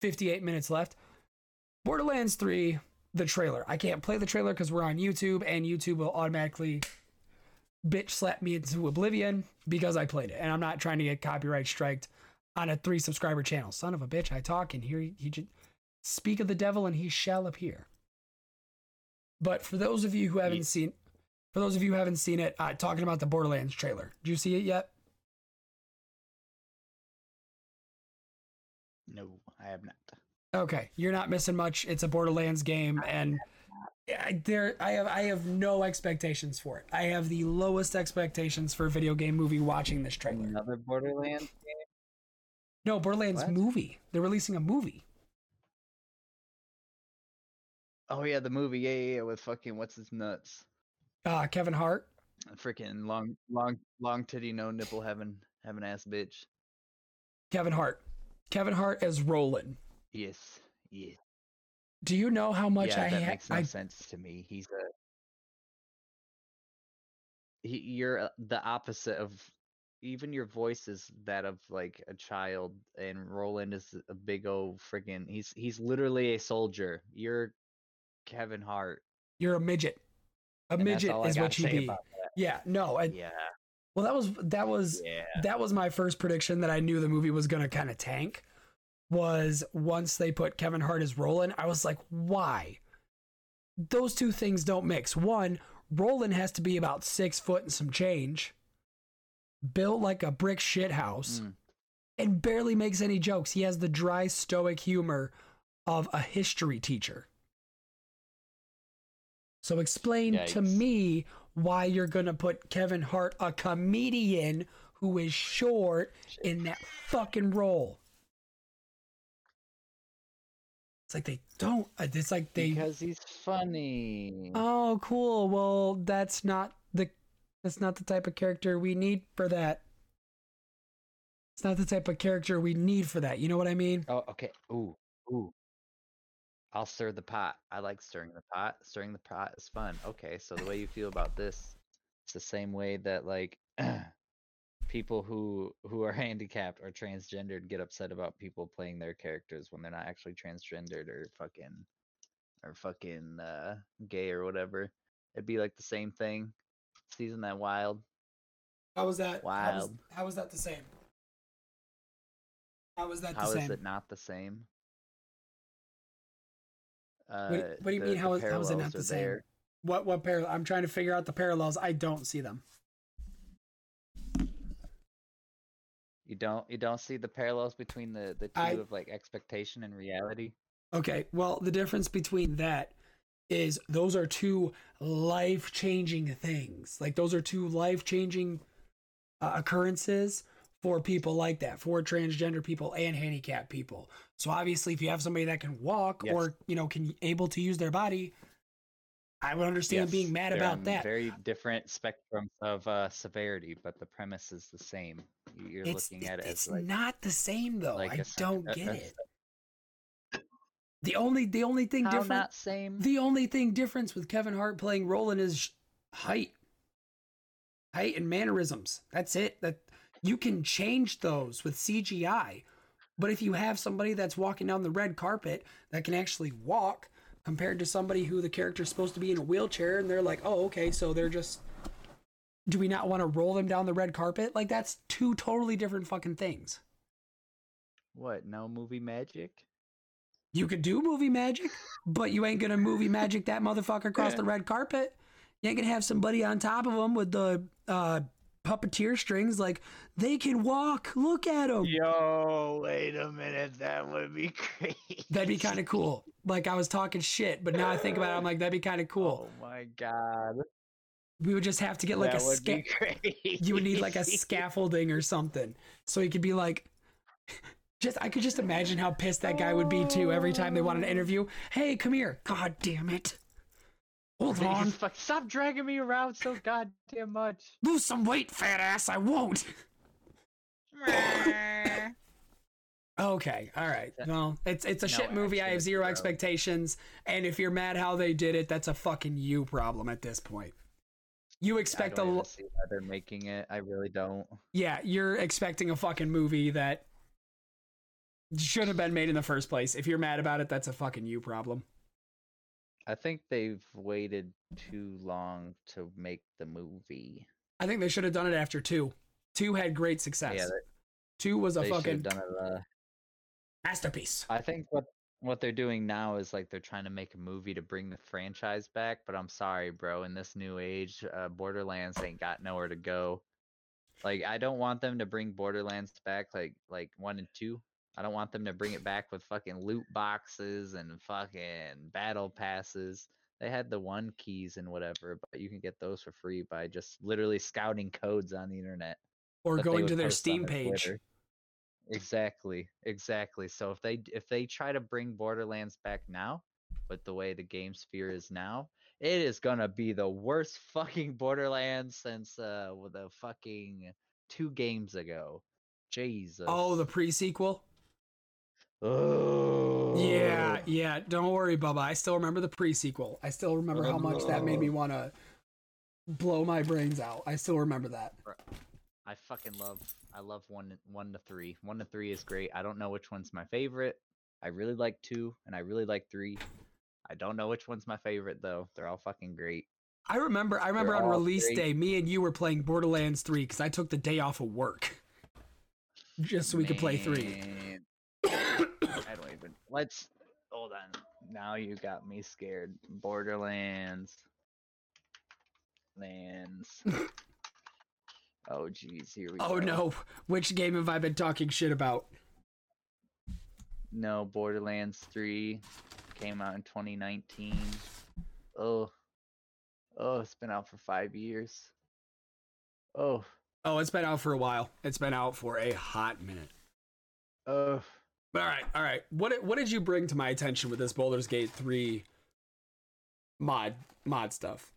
58 minutes left. Borderlands 3, the trailer. I can't play the trailer because we're on YouTube and YouTube will automatically bitch slap me into oblivion because I played it. And I'm not trying to get copyright striked on a three subscriber channel. Son of a bitch, I talk and here he, he just speak of the devil and he shall appear. But for those of you who haven't Ye- seen for those of you who haven't seen it, uh, talking about the Borderlands trailer. Do you see it yet? No, I have not. Okay, you're not missing much. It's a Borderlands game, and I, there I have I have no expectations for it. I have the lowest expectations for a video game movie watching this trailer. Another Borderlands game. No, Borderlands What? movie. They're releasing a movie. Oh yeah, the movie. Yeah, yeah, yeah. With fucking what's his nuts? Uh, Kevin Hart. Freaking long, long, long titty, no nipple, having, having ass bitch. Kevin Hart. Kevin Hart as Roland. Yes, yes. Do you know how much yeah, I that ha- makes no I sense to me. He's a. He, you're uh, the opposite of. Even your voice is that of like a child, and Roland is a big old friggin' He's he's literally a soldier. You're Kevin Hart. you're a midget. A and midget is what you be. Yeah, no. I, Yeah, Well, that was that was yeah. that was my first prediction that I knew the movie was gonna kind of tank. Was once they put Kevin Hart as Roland, I was like, why? Those two things don't mix. One, Roland has to be about six foot and some change, built like a brick shit house, Mm. and barely makes any jokes. He has the dry, stoic humor of a history teacher. So explain to me why you're gonna put Kevin Hart, a comedian who is short, in that fucking role. It's like they don't. It's like they. because he's funny. Oh, cool. Well, that's not the. That's not the type of character we need for that. It's not the type of character we need for that. You know what I mean? Oh, okay. Ooh, ooh. I'll stir the pot. I like stirring the pot. Stirring the pot is fun. Okay, so the way you feel about this, it's the same way that like people who who are handicapped or transgendered get upset about people playing their characters when they're not actually transgendered or fucking or fucking uh gay or whatever. It'd be like the same thing. Season that wild. How was that? How was, Wild. how was that the same? How was that How the is same? it not the same? Uh, What, what do you the- mean? How, How is, it not the same? there. What what parallel? I'm trying to figure out the parallels. I don't see them. You don't you don't see the parallels between the the two I- of like expectation and reality. Okay, well, the difference between that is those are two life changing things. Like, those are two life changing uh, occurrences for people like that, for transgender people and handicapped people. So, obviously, if you have somebody that can walk Yes. or, you know, can able to use their body, I would understand Yes, being mad about that. Very different spectrums of uh, severity, but the premise is the same. You- You're it's looking at it it's as like not the same, though. like I don't a- get a it. The only the only thing how different not same. The only thing difference with Kevin Hart playing Roland is height, height and mannerisms. That's it. That you can change those with CGI, but if you have somebody that's walking down the red carpet that can actually walk, compared to somebody who the character is supposed to be in a wheelchair, and they're like, oh, okay, so they're just. Do we not want to roll them down the red carpet? Like that's two totally different fucking things. What? No movie magic? You could do movie magic, but you ain't gonna movie magic that motherfucker across the red carpet. You ain't gonna have somebody on top of him with the uh, puppeteer strings. Like they can walk. Look at them. Yo, wait a minute. That would be crazy. That'd be kind of cool. Like I was talking shit, but now I think about it, I'm like that'd be kind of cool. Oh my god. We would just have to get like that a would sca- be crazy. You would need like a scaffolding or something, so he could be like. Just I could just imagine how pissed that guy would be too every time they wanted an interview. Hey, come here. God damn it. Hold He's on. fuck- Stop dragging me around so goddamn much. Lose some weight, fat ass. I won't. Okay, all right. Well, it's it's a No shit movie. I have zero bro. expectations, and if you're mad how they did it, that's a fucking you problem at this point. You expect I a don't l- even see why they're making it. I really don't. yeah, you're expecting a fucking movie that should have been made in the first place. If you're mad about it, that's a fucking you problem. I think they've waited too long to make the movie. I think they should have done it after two. Two had great success. Yeah, two was a they fucking it. Uh, masterpiece. I think what what they're doing now is like they're trying to make a movie to bring the franchise back. But I'm sorry, bro. In this new age, uh, Borderlands ain't got nowhere to go. Like I don't want them to bring Borderlands back like like one and two. I don't want them to bring it back with fucking loot boxes and fucking battle passes. They had the one keys and whatever, but you can get those for free by just literally scouting codes on the internet Or going to their Steam their page. Twitter. Exactly, exactly. So if they if they try to bring Borderlands back now, with the way the game sphere is now, it is gonna be the worst fucking Borderlands since uh the fucking two games ago. Jesus. Oh, the pre-sequel. Oh. Yeah, yeah. Don't worry, Bubba. I still remember the pre-sequel. I still remember how much that made me want to blow my brains out. I still remember that. I fucking love I love one one to three. One to three is great. I don't know which one's my favorite. I really like two and I really like three. I don't know which one's my favorite though. They're all fucking great. I remember. I remember on release great. day, me and you were playing Borderlands Three because I took the day off of work just so we could play three. I don't even let's hold on. Now you got me scared. Borderlands. Lands. oh jeez, here we Oh go. no! Which game have I been talking shit about? No, Borderlands 3 came out in 2019. Oh. Oh, it's been out for five years. Oh. Oh, it's been out for a while. It's been out for a hot minute. Oh. But all right, all right. What did- what did you bring to my attention with this Baldur's Gate three mod mod stuff?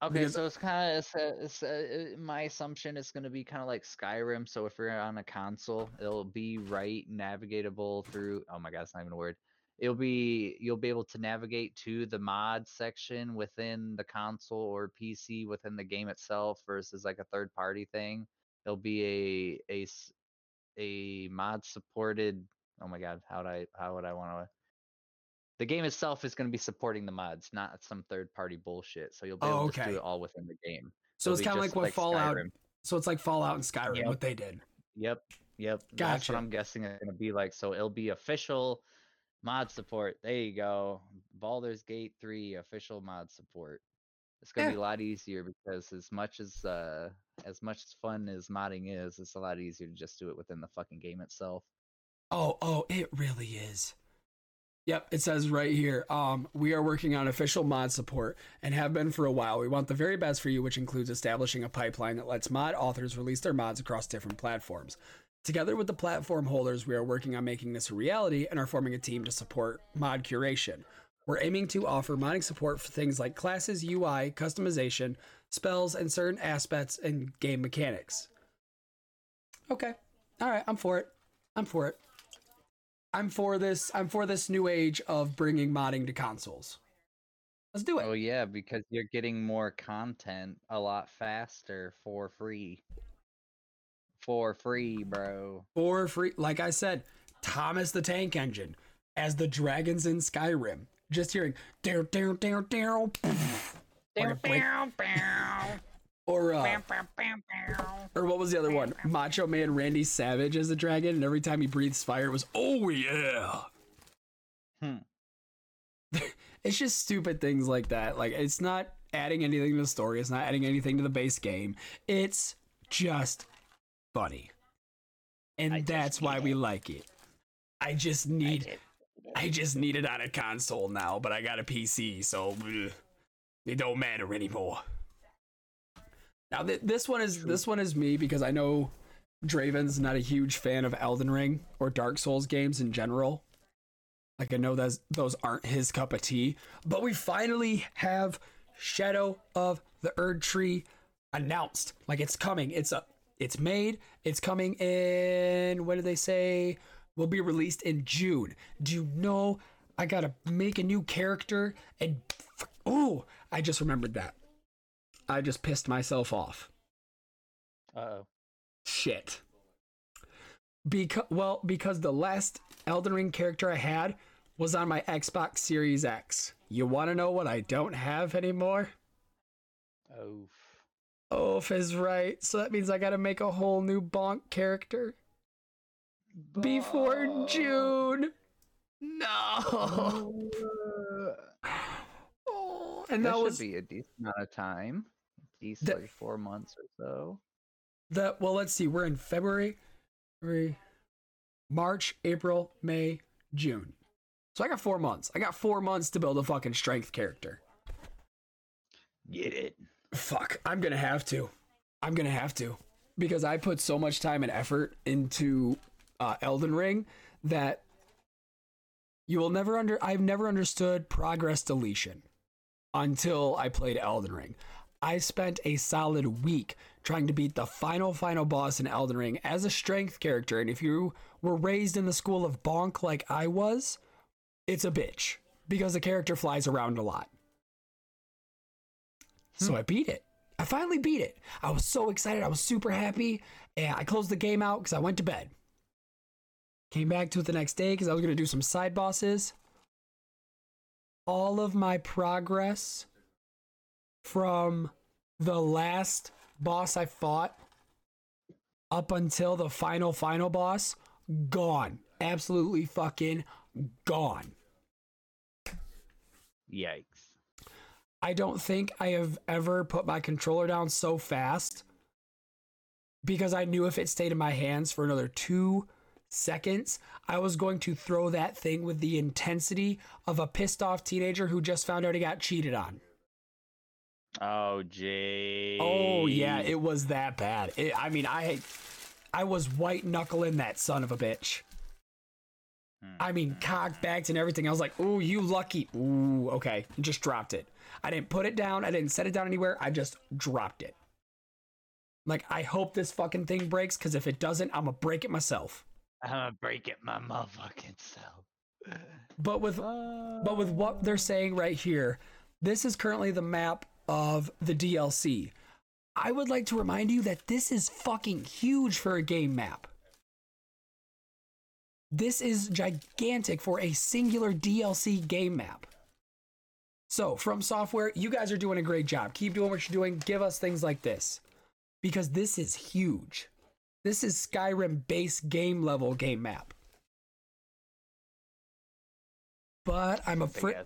Okay, Because- so it's kind of it's, uh, it's, uh, my assumption is going to be kind of like Skyrim. So if you're on a console, it'll be right navigatable through. Oh my god, it's not even a word. It'll be you'll be able to navigate to the mod section within the console or PC within the game itself versus like a third party thing. It'll be a a a mod supported. Oh my god, how would I how would I want to? The game itself is going to be supporting the mods, not some third party bullshit. So you'll be Oh, able to do it all within the game. So It'll it's kind of like what Fallout. Skyrim. So it's like Fallout and Skyrim. Yep. What they did. Yep, yep. Gotcha. That's what I'm guessing it's gonna be like. So it'll be official mod support. There you go. Baldur's Gate 3 official mod support. It's gonna be a lot easier because as much as uh as much fun as modding is, it's a lot easier to just do it within the fucking game itself. Oh, oh, it really is. Yep, it says right here. Um, we are working on official mod support and have been for a while. We want the very best for you, which includes establishing a pipeline that lets mod authors release their mods across different platforms. Together with the platform holders, we are working on making this a reality and are forming a team to support mod curation. We're aiming to offer modding support for things like classes, UI, customization, spells, and certain aspects and game mechanics. Okay. All right, I'm for it. I'm for it. I'm for this. I'm for this new age of bringing modding to consoles. Let's do it. Oh yeah, because you're getting more content a lot faster for free. For free, bro. For free, like I said, Thomas the Tank Engine as the dragons in Skyrim. Just hearing down, down, down, down, Fucking break- or uh, or what was the other one? Macho Man Randy Savage as the dragon, and every time he breathes fire, it was oh yeah. Hmm. it's just stupid things like that. Like it's not adding anything to the story. It's not adding anything to the base game. It's just funny, and I that's why need we like it. I just need. I just need it on a console now, but I got a PC, so it don't matter anymore. Now th- this one is this one is me because I know Draven's not a huge fan of Elden Ring or Dark Souls games in general. Like I know that those aren't his cup of tea, but we finally have Shadow of the Erdtree announced. Like it's coming. It's a it's made. It's coming in what did they say? Will be released in June. Do you know I gotta make a new character and oh, I just remembered that. I just pissed myself off. Uh oh. Shit. Because well, because the last Elden Ring character I had was on my Xbox Series X. You want to know what I don't have anymore? Oof. Oof is right. So that means I got to make a whole new Bonk character before June. No. Oh, and that that should was be a decent amount of time. At least That- like four months or so. that. Well, let's see. We're in February, February, March, April, May, June. So I got four months. I got four months to build a fucking strength character. Get it. Fuck, I'm gonna have to. I'm gonna have to because I put so much time and effort into uh, Elden Ring that you will never under. I've never understood progress deletion until I played Elden Ring. I spent a solid week trying to beat the final final boss in Elden Ring as a strength character, and if you were raised in the school of Bonk like I was, it's a bitch because the character flies around a lot. So I beat it. I finally beat it. I was so excited. I was super happy. And I closed the game out because I went to bed. Came back to it the next day because I was going to do some side bosses. All of my progress from the last boss I fought up until the final, final boss gone. Absolutely fucking gone. Yikes. I don't think I have ever put my controller down so fast because I knew if it stayed in my hands for another two seconds, I was going to throw that thing with the intensity of a pissed off teenager who just found out he got cheated on. Oh, oh Jay. Oh yeah, it was that bad. It, I mean, I I was white knuckling that son of a bitch. I mean, mm-hmm. cock backed and everything. I was like, "Ooh, you lucky." Ooh, okay, just dropped it. I didn't put it down. I didn't set it down anywhere. I just dropped it. Like, I hope this fucking thing breaks because if it doesn't, I'm gonna break it myself. I'm gonna break it my motherfucking self. But with but with what they're saying right here, this is currently the map of the DLC. I would like to remind you that this is fucking huge for a game map. This is gigantic for a singular DLC game map. So, FromSoftware, you guys are doing a great job. Keep doing what you're doing. Give us things like this because this is huge. This is Skyrim base game level game map. But I'm afraid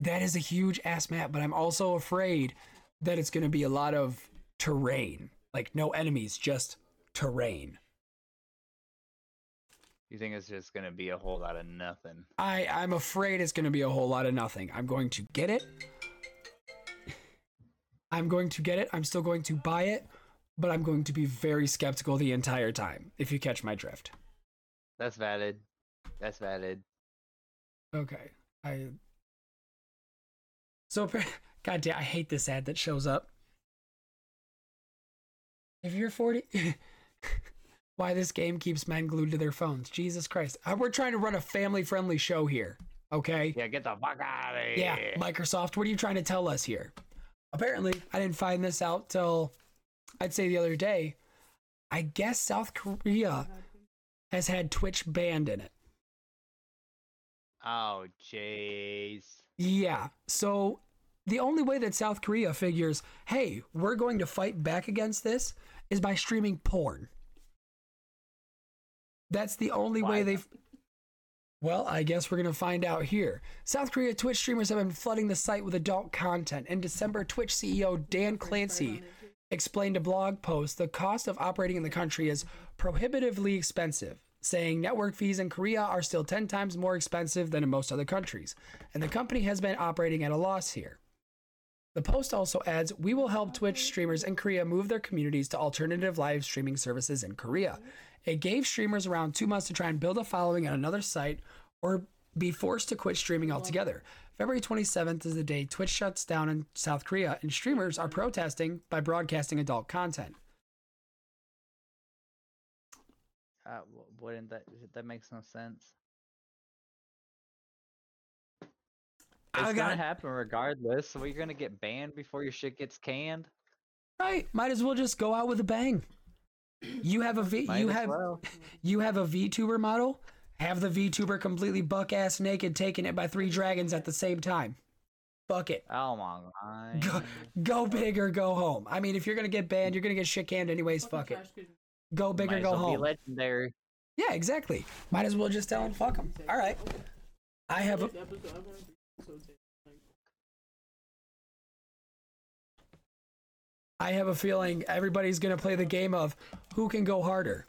that is a huge ass map, but I'm also afraid that it's going to be a lot of terrain. Like no enemies, just terrain. You think it's just gonna be a whole lot of nothing? I I'm afraid it's going to be a whole lot of nothing. I'm going to get it. I'm going to get it. I'm still going to buy it, but I'm going to be very skeptical the entire time if you catch my drift. That's valid. That's valid. Okay. I So god damn, I hate this ad that shows up. If you're 40 why this game keeps men glued to their phones. Jesus Christ. Uh, We're trying to run a family-friendly show here. Okay? Yeah, get the fuck out of here. Yeah, Microsoft, what are you trying to tell us here? Apparently, I didn't find this out till I'd say the other day. I guess South Korea has had Twitch banned in it. Oh, jeez. Yeah. So the only way that South Korea figures, hey, we're going to fight back against this is by streaming porn. That's the only way they've. Well, I guess we're going to find out here. South Korea Twitch streamers have been flooding the site with adult content. In December, Twitch CEO Dan Clancy explained a blog post the cost of operating in the country is prohibitively expensive, saying network fees in Korea are still 10 times more expensive than in most other countries, and the company has been operating at a loss here. The post also adds, We will help Twitch streamers in Korea move their communities to alternative live streaming services in Korea. It gave streamers around two months to try and build a following on another site or be forced to quit streaming altogether. February 27th is the day Twitch shuts down in South Korea, and streamers are protesting by broadcasting adult content. Uh, wouldn't that that makes no sense? It's I gonna happen regardless. So you're gonna get banned before your shit gets canned. right. Might as well just go out with a bang. You have a V. Might you have well. you have a VTuber model. Have the VTuber completely buck ass naked, taking it by three dragons at the same time. Fuck it. Oh my god. Go, go big or go home. I mean, if you're gonna get banned, you're gonna get shit canned anyways. Fuck it. Go big Might or go home. legendary. Yeah, exactly. Might as well just tell him fuck him. All right. I have a I have a feeling everybody's gonna play the game of who can go harder.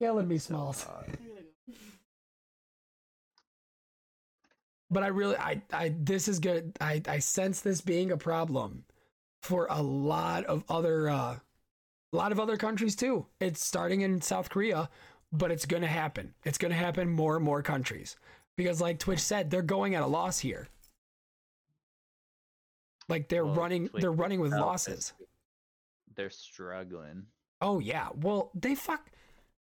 Killing me, Smalls. But I really, I, I, this is good. I, I sense this being a problem for a lot of other, uh, a lot of other countries too. It's starting in South Korea, but it's gonna happen. It's gonna happen more and more countries because, like Twitch said, they're going at a loss here. Like they're Well, running, Twitch they're running with losses. They're struggling. Oh yeah. Well, they fuck.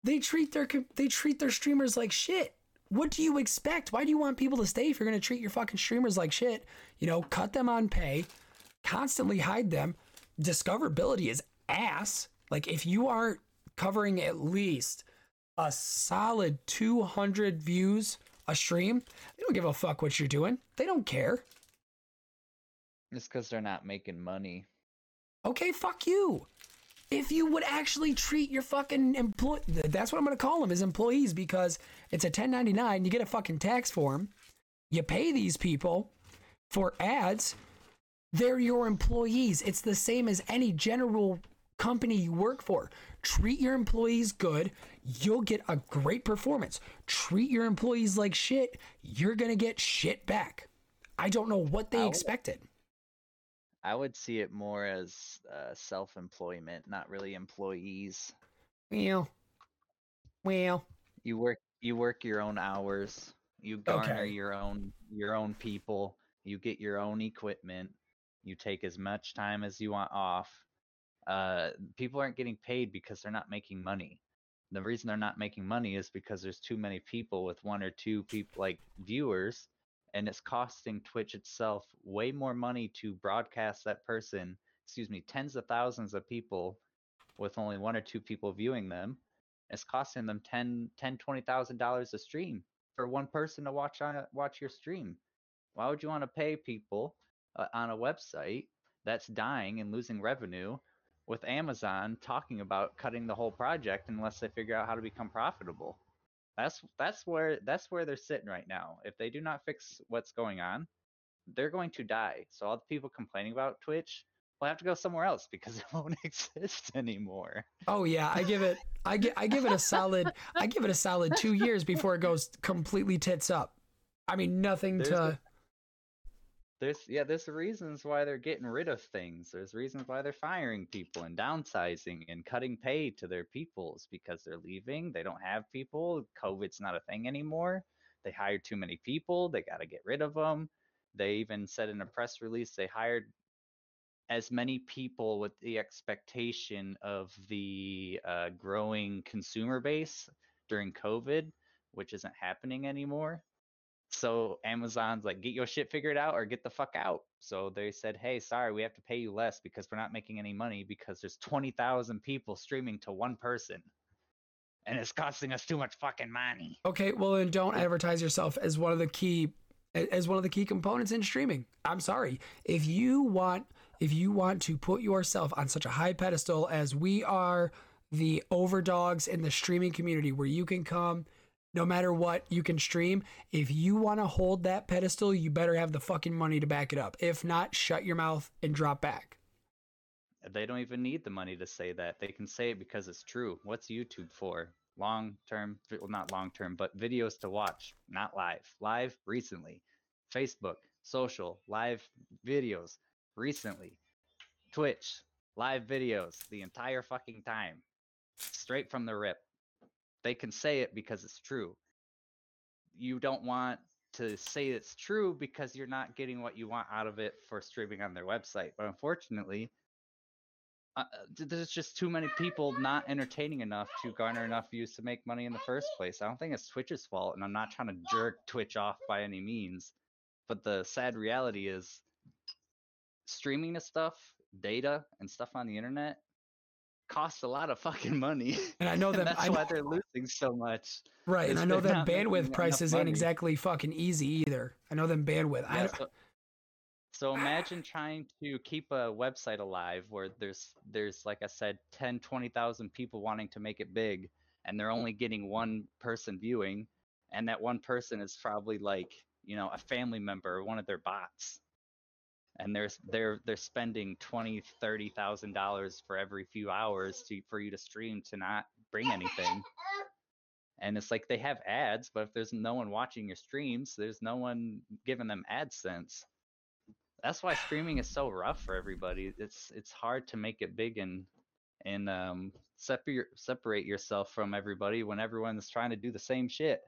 They treat their they treat their streamers like shit. What do you expect? Why do you want people to stay if you're gonna treat your fucking streamers like shit? You know, cut them on pay, constantly hide them. Discoverability is ass. Like if you aren't covering at least a solid 200 views a stream, they don't give a fuck what you're doing. They don't care. It's because they're not making money. Okay, fuck you. If you would actually treat your fucking employee, that's what I'm gonna call them, is employees because it's a 1099. You get a fucking tax form. You pay these people for ads. They're your employees. It's the same as any general company you work for. Treat your employees good. You'll get a great performance. Treat your employees like shit. You're gonna get shit back. I don't know what they Ow. expected. I would see it more as uh, self-employment, not really employees. Well, well, You work you work your own hours. You garner Okay. your own your own people. You get your own equipment. You take as much time as you want off. Uh, people aren't getting paid because they're not making money. The reason they're not making money is because there's too many people with one or two people like viewers, and it's costing Twitch itself way more money to broadcast that person. Excuse me, tens of thousands of people with only one or two people viewing them it's costing them 10 10 dollars a stream for one person to watch on a, watch your stream why would you want to pay people uh, on a website that's dying and losing revenue with amazon talking about cutting the whole project unless they figure out how to become profitable that's that's where that's where they're sitting right now. If they do not fix what's going on they're going to die. So all the people complaining about twitch will have to go somewhere else because it won't exist anymore. Oh yeah, I give it I give I give it a solid I give it a solid 2 years before it goes completely tits up. I mean nothing There's to There's yeah, there's reasons why they're getting rid of things. There's reasons why they're firing people and downsizing and cutting pay to their peoples because they're leaving. They don't have people. COVID's not a thing anymore. They hired too many people. They got to get rid of them. They even said in a press release they hired as many people with the expectation of the uh, growing consumer base during COVID, which isn't happening anymore. So Amazon's like, get your shit figured out or get the fuck out. So they said, hey, sorry, we have to pay you less because we're not making any money because there's 20,000 people streaming to one person. And it's costing us too much fucking money. Okay, well then don't advertise yourself as one of the key as one of the key components in streaming. I'm sorry. If you want if you want to put yourself on such a high pedestal as we are the overdogs in the streaming community where you can come no matter what you can stream if you want to hold that pedestal you better have the fucking money to back it up if not shut your mouth and drop back They don't even need the money to say that. They can say it because it's true. What's YouTube for? Long term, well, not long term, but videos to watch, not live. Live recently. Facebook, social, live videos recently. Twitch, live videos the entire fucking time. Straight from the rip. They can say it because it's true. You don't want to say it's true because you're not getting what you want out of it for streaming on their website. But unfortunately, uh, there's just too many people not entertaining enough to garner enough views to make money in the first place. I don't think it's Twitch's fault, and I'm not trying to jerk Twitch off by any means. But the sad reality is, streaming the stuff, data, and stuff on the internet costs a lot of fucking money. And I know that that's I why they're losing so much. right, and I know that bandwidth prices ain't exactly fucking easy either. I know them bandwidth. Yeah, don't, so, so ah. imagine trying to keep a website alive where there's there's like I said 10 20,000 people wanting to make it big and they're only getting one person viewing and that one person is probably like, you know, a family member or one of their bots. And they're they're they're spending 20 30,000 dollars for every few hours to for you to stream to not bring anything. And it's like they have ads, but if there's no one watching your streams, there's no one giving them AdSense that's why streaming is so rough for everybody. It's it's hard to make it big and and um separate separate yourself from everybody when everyone's trying to do the same shit.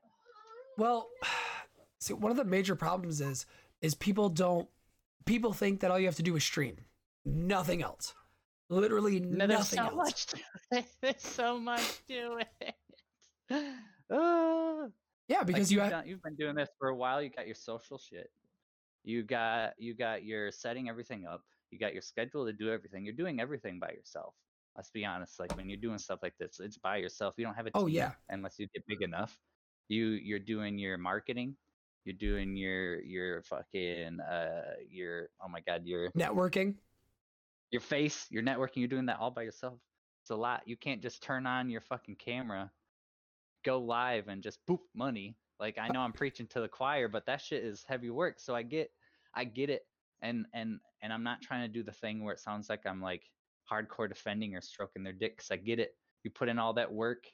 Well, see, one of the major problems is is people don't people think that all you have to do is stream, nothing else. Literally No, there's nothing so else. much to it. There's so much to it. Ah. Yeah, Like because you've, you have done, you've been doing this for a while. You got your social shit. You got you got your setting everything up. You got your schedule to do everything. You're doing everything by yourself. Let's be honest. Like when you're doing stuff like this, it's by yourself. You don't have a team Oh, yeah. unless you get big enough. You you're doing your marketing. You're doing your your fucking uh your oh my god your networking. your face, your networking, you're doing that all by yourself. It's a lot. You can't just turn on your fucking camera, go live, and just boop money. Like I know I'm preaching to the choir, but that shit is heavy work. So I get, I get it, and and and I'm not trying to do the thing where it sounds like I'm like hardcore defending or stroking their dicks I get it. You put in all that work,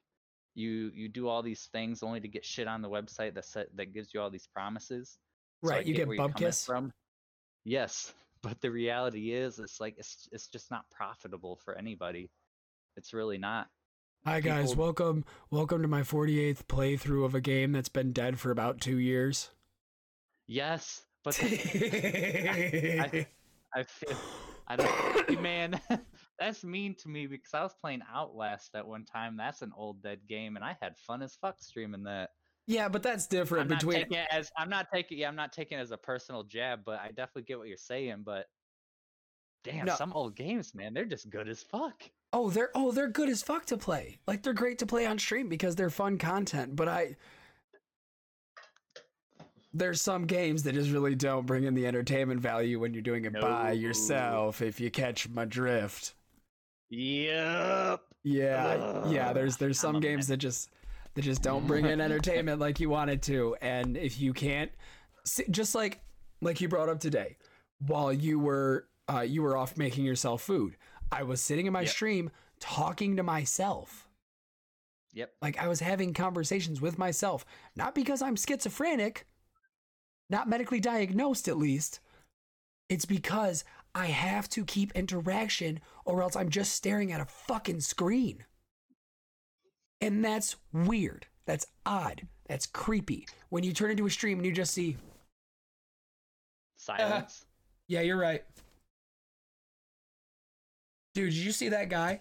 you you do all these things only to get shit on the website that set, that gives you all these promises. So Right, you get you're bump kiss. from. Yes, but the reality is, it's like it's it's just not profitable for anybody. It's really not. Hi guys, people- welcome welcome to my 48th playthrough of a game that's been dead for about 2 years. Yes, but the- I feel I don't man. That's mean to me because I was playing Outlast at one time. That's an old dead game, and I had fun as fuck streaming that. yeah, but that's different I'm not between it as I'm not taking yeah I'm not taking it as a personal jab, but I definitely get what you're saying. But damn, No. some old games, man, they're just good as fuck. Oh, they're oh, they're good as fuck to play. Like they're great to play on stream because they're fun content, but I there's some games that just really don't bring in the entertainment value when you're doing it by yourself if you catch my drift. Yep. Yeah, yeah, there's there's some games that just that just don't bring in entertainment like you wanted to and if you can't just like like you brought up today while you were uh you were off making yourself food, I was sitting in my Yep. stream talking to myself. Yep. Like I was having conversations with myself, not because I'm schizophrenic, not medically diagnosed at least. It's because I have to keep interaction or else I'm just staring at a fucking screen. And that's weird. That's odd. That's creepy. When you turn into a stream and you just see, Silence. yeah, you're right. Dude, did you see that guy?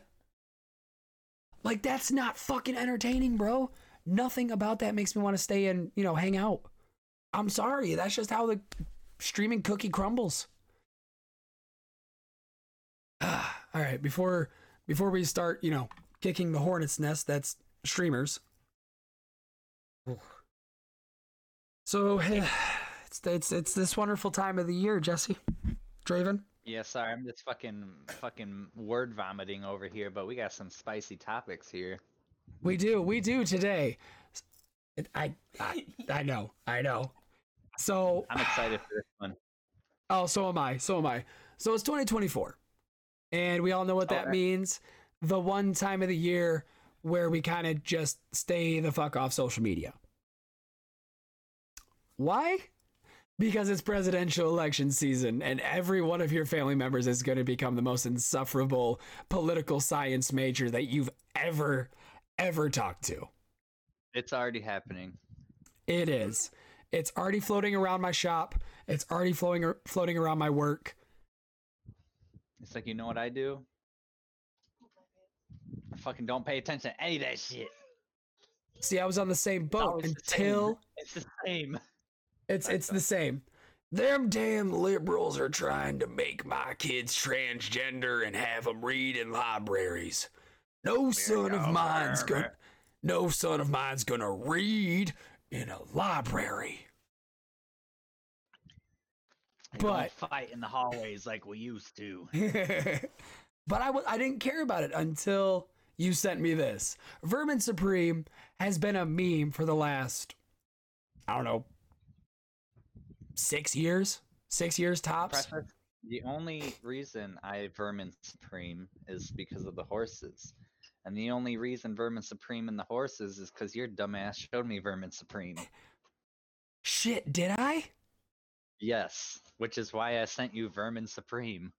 Like, that's not fucking entertaining, bro. Nothing about that makes me want to stay and, you know, hang out. I'm sorry. That's just how the streaming cookie crumbles. Ah, all right, before before we start, you know, kicking the hornet's nest that's streamers. So it's it's it's this wonderful time of the year, Jesse. Draven. Yeah, sorry, I'm just fucking fucking word vomiting over here, but we got some spicy topics here. We do, we do today. I, I, I know, I know. So, I'm excited for this one. oh, so am I, so am I. So it's 2024, and we all know what that means. The one time of the year where we kind of just stay the fuck off social media. Why? Because it's presidential election season, and every one of your family members is going to become the most insufferable political science major that you've ever, ever talked to. It's already happening. It is. It's already floating around my shop. It's already floating floating around my work. It's like you know what I do? I fucking don't pay attention to any of that shit. See, I was on the same boat always the same. until It's the same. it's it's the same. Them damn liberals are trying to make my kids transgender and have them read in libraries. No son of mine's gonna no son of mine's gonna read in a library. They don't But- fight in the hallways like we used to. but I w- I didn't care about it until you sent me this. Vermin Supreme has been a meme for the last, I don't know, six years? Six years tops? The only reason I Vermin Supreme is because of the horses. And the only reason Vermin Supreme and the horses is because your dumbass showed me Vermin Supreme. Shit, did I? Yes, which is why I sent you Vermin Supreme.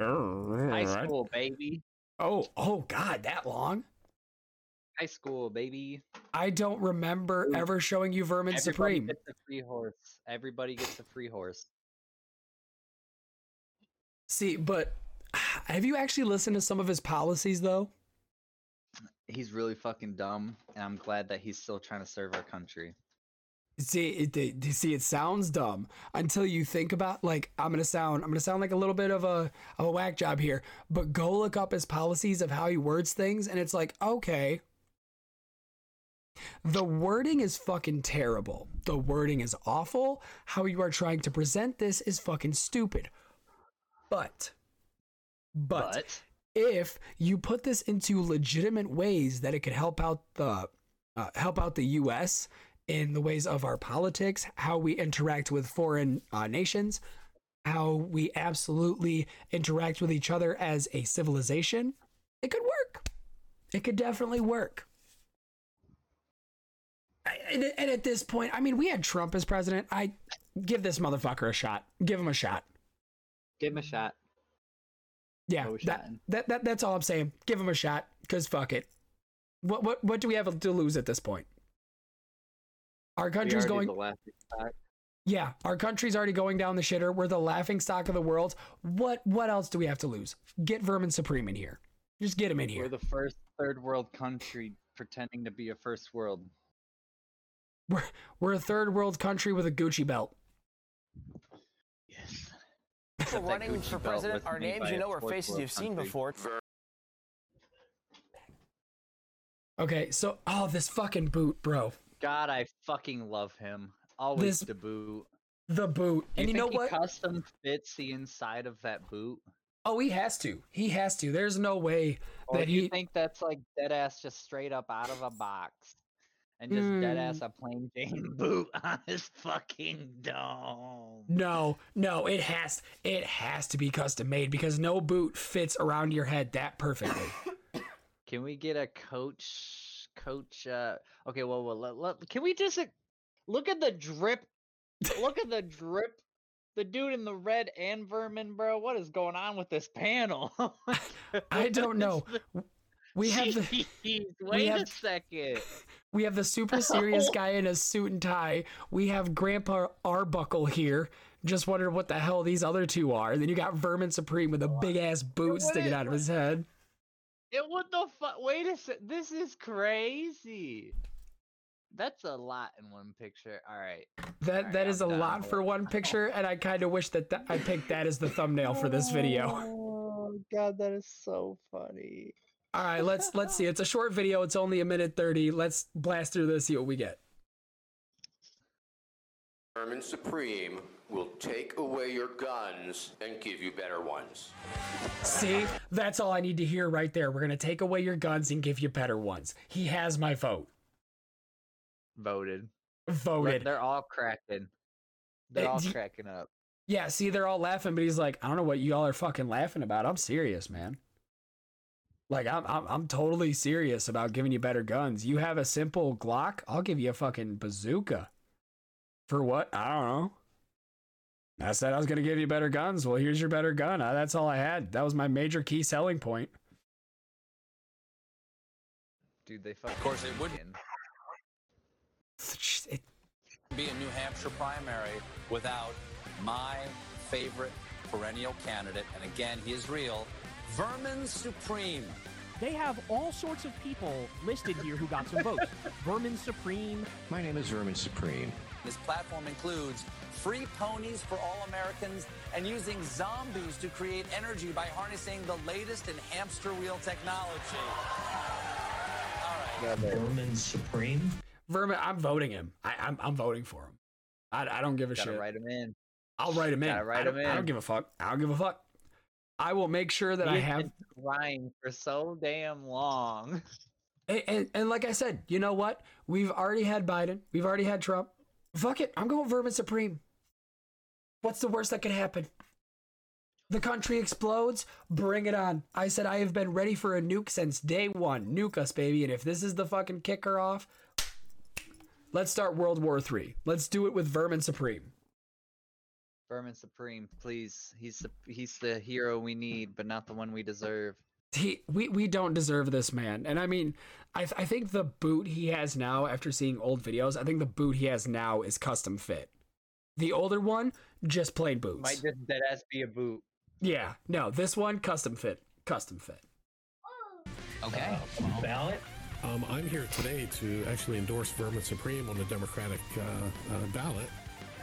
Oh, High school, baby. Oh, oh God, that long? High school, baby. I don't remember ever showing you Vermin Everybody Supreme. gets a free horse. Everybody gets a free horse. See, but have you actually listened to some of his policies though? He's really fucking dumb, and I'm glad that he's still trying to serve our country. See, it, it, see, it sounds dumb until you think about like I'm gonna sound I'm gonna sound like a little bit of a of a whack job here, but go look up his policies of how he words things, and it's like okay, the wording is fucking terrible. The wording is awful. How you are trying to present this is fucking stupid. But, but, But if you put this into legitimate ways that it could help out the uh, help out the U.S. in the ways of our politics, how we interact with foreign uh, nations, how we absolutely interact with each other as a civilization, it could work. It could definitely work. I- And at this point, I mean, we had Trump as president. I give this motherfucker a shot. Give him a shot. give him a shot. Yeah, that, that that that's all I'm saying. Give him a shot, cause fuck it. What what what do we have to lose at this point? Our country's already going. the. Yeah, our country's already going down the shitter. We're the laughing stock of the world. What what else do we have to lose? Get Vermin Supreme in here. Just get him in here. We're the first third world country pretending to be a first world. We're we're a third world country with a Gucci belt. Yes. People running for president are names you know or fourth faces you've seen before. Okay, so oh this fucking boot, bro. God, I fucking love him. Always This- the boot. The boot. And you think know he what? custom fits the inside of that boot? Oh, he has to. He has to. There's no way Or that you he think that's like dead ass just straight up out of a box? And just dead ass mm. a plain Jane boot on his fucking dome. No, no, it has it has to be custom made because no boot fits around your head that perfectly. Can we get a coach coach uh okay well, well let, let, can we just uh, look at the drip look at the drip the dude in the red and vermin bro what is going on with this panel I don't know. We have the Jeez, wait a have- second we have the super serious guy in a suit and tie. We have Grandpa Arbuckle here. Just wondered what the hell these other two are. Then you got Vermin Supreme with a big ass boot sticking out of his head. It, what the fuck wait a sec this is crazy that's a lot in one picture all right That Alright, that is a I'm done. lot for one picture, and I kind of wish that th- I picked that as the thumbnail for this video. oh god that is so funny All right, let's let's see. It's a short video. It's only a minute thirty. Let's blast through this. See what we get. Vermin Supreme will take away your guns and give you better ones. See, that's all I need to hear right there. We're gonna take away your guns and give you better ones. He has my vote. voted Look, Voted. they're all cracking they're Uh, all d- cracking up Yeah. See, they're all laughing, but he's like, I don't know what y'all are fucking laughing about. I'm serious, man. Like I'm, I'm, I'm totally serious about giving you better guns. You have a simple Glock, I'll give you a fucking bazooka. For what? I don't know. I said I was going to give you better guns. Well, here's your better gun. Uh, that's all I had. That was my major key selling point. Dude, they fucking. Of course, it would. It... Be a New Hampshire primary without my favorite perennial candidate, and again, he is real, Vermin Supreme. They have all sorts of people listed here who got some votes. Vermin Supreme. My name is Vermin Supreme. This platform includes free ponies for all Americans and using zombies to create energy by harnessing the latest in hamster wheel technology. All right. Vermin Supreme. Vermin, I'm voting him. I, am I'm, I'm voting for him. I, I don't give a Gotta shit. Write him in. I'll write him in. Gotta write I, don't, him I don't in. give a fuck. I don't give a fuck. I will make sure that I He has have. been for so damn long. And, and, and like I said, you know what? We've already had Biden. We've already had Trump. Fuck it. I'm going Vermin Supreme. What's the worst that could happen? The country explodes. Bring it on. I said I have been ready for a nuke since day one. Nuke us, baby. And if this is the fucking kicker off, let's start World War Three. Let's do it with Vermin Supreme. Vermin Supreme, please. He's the he's the hero we need, but not the one we deserve. He we we don't deserve this man and i mean i th- i think the boot he has now after seeing old videos i think the boot he has now is custom fit the older one just plain boots Might just dead ass be a boot. yeah no this one custom fit custom fit Okay. Uh, ballot. Um, I'm here today to actually endorse Vermin Supreme on the Democratic uh, uh, ballot.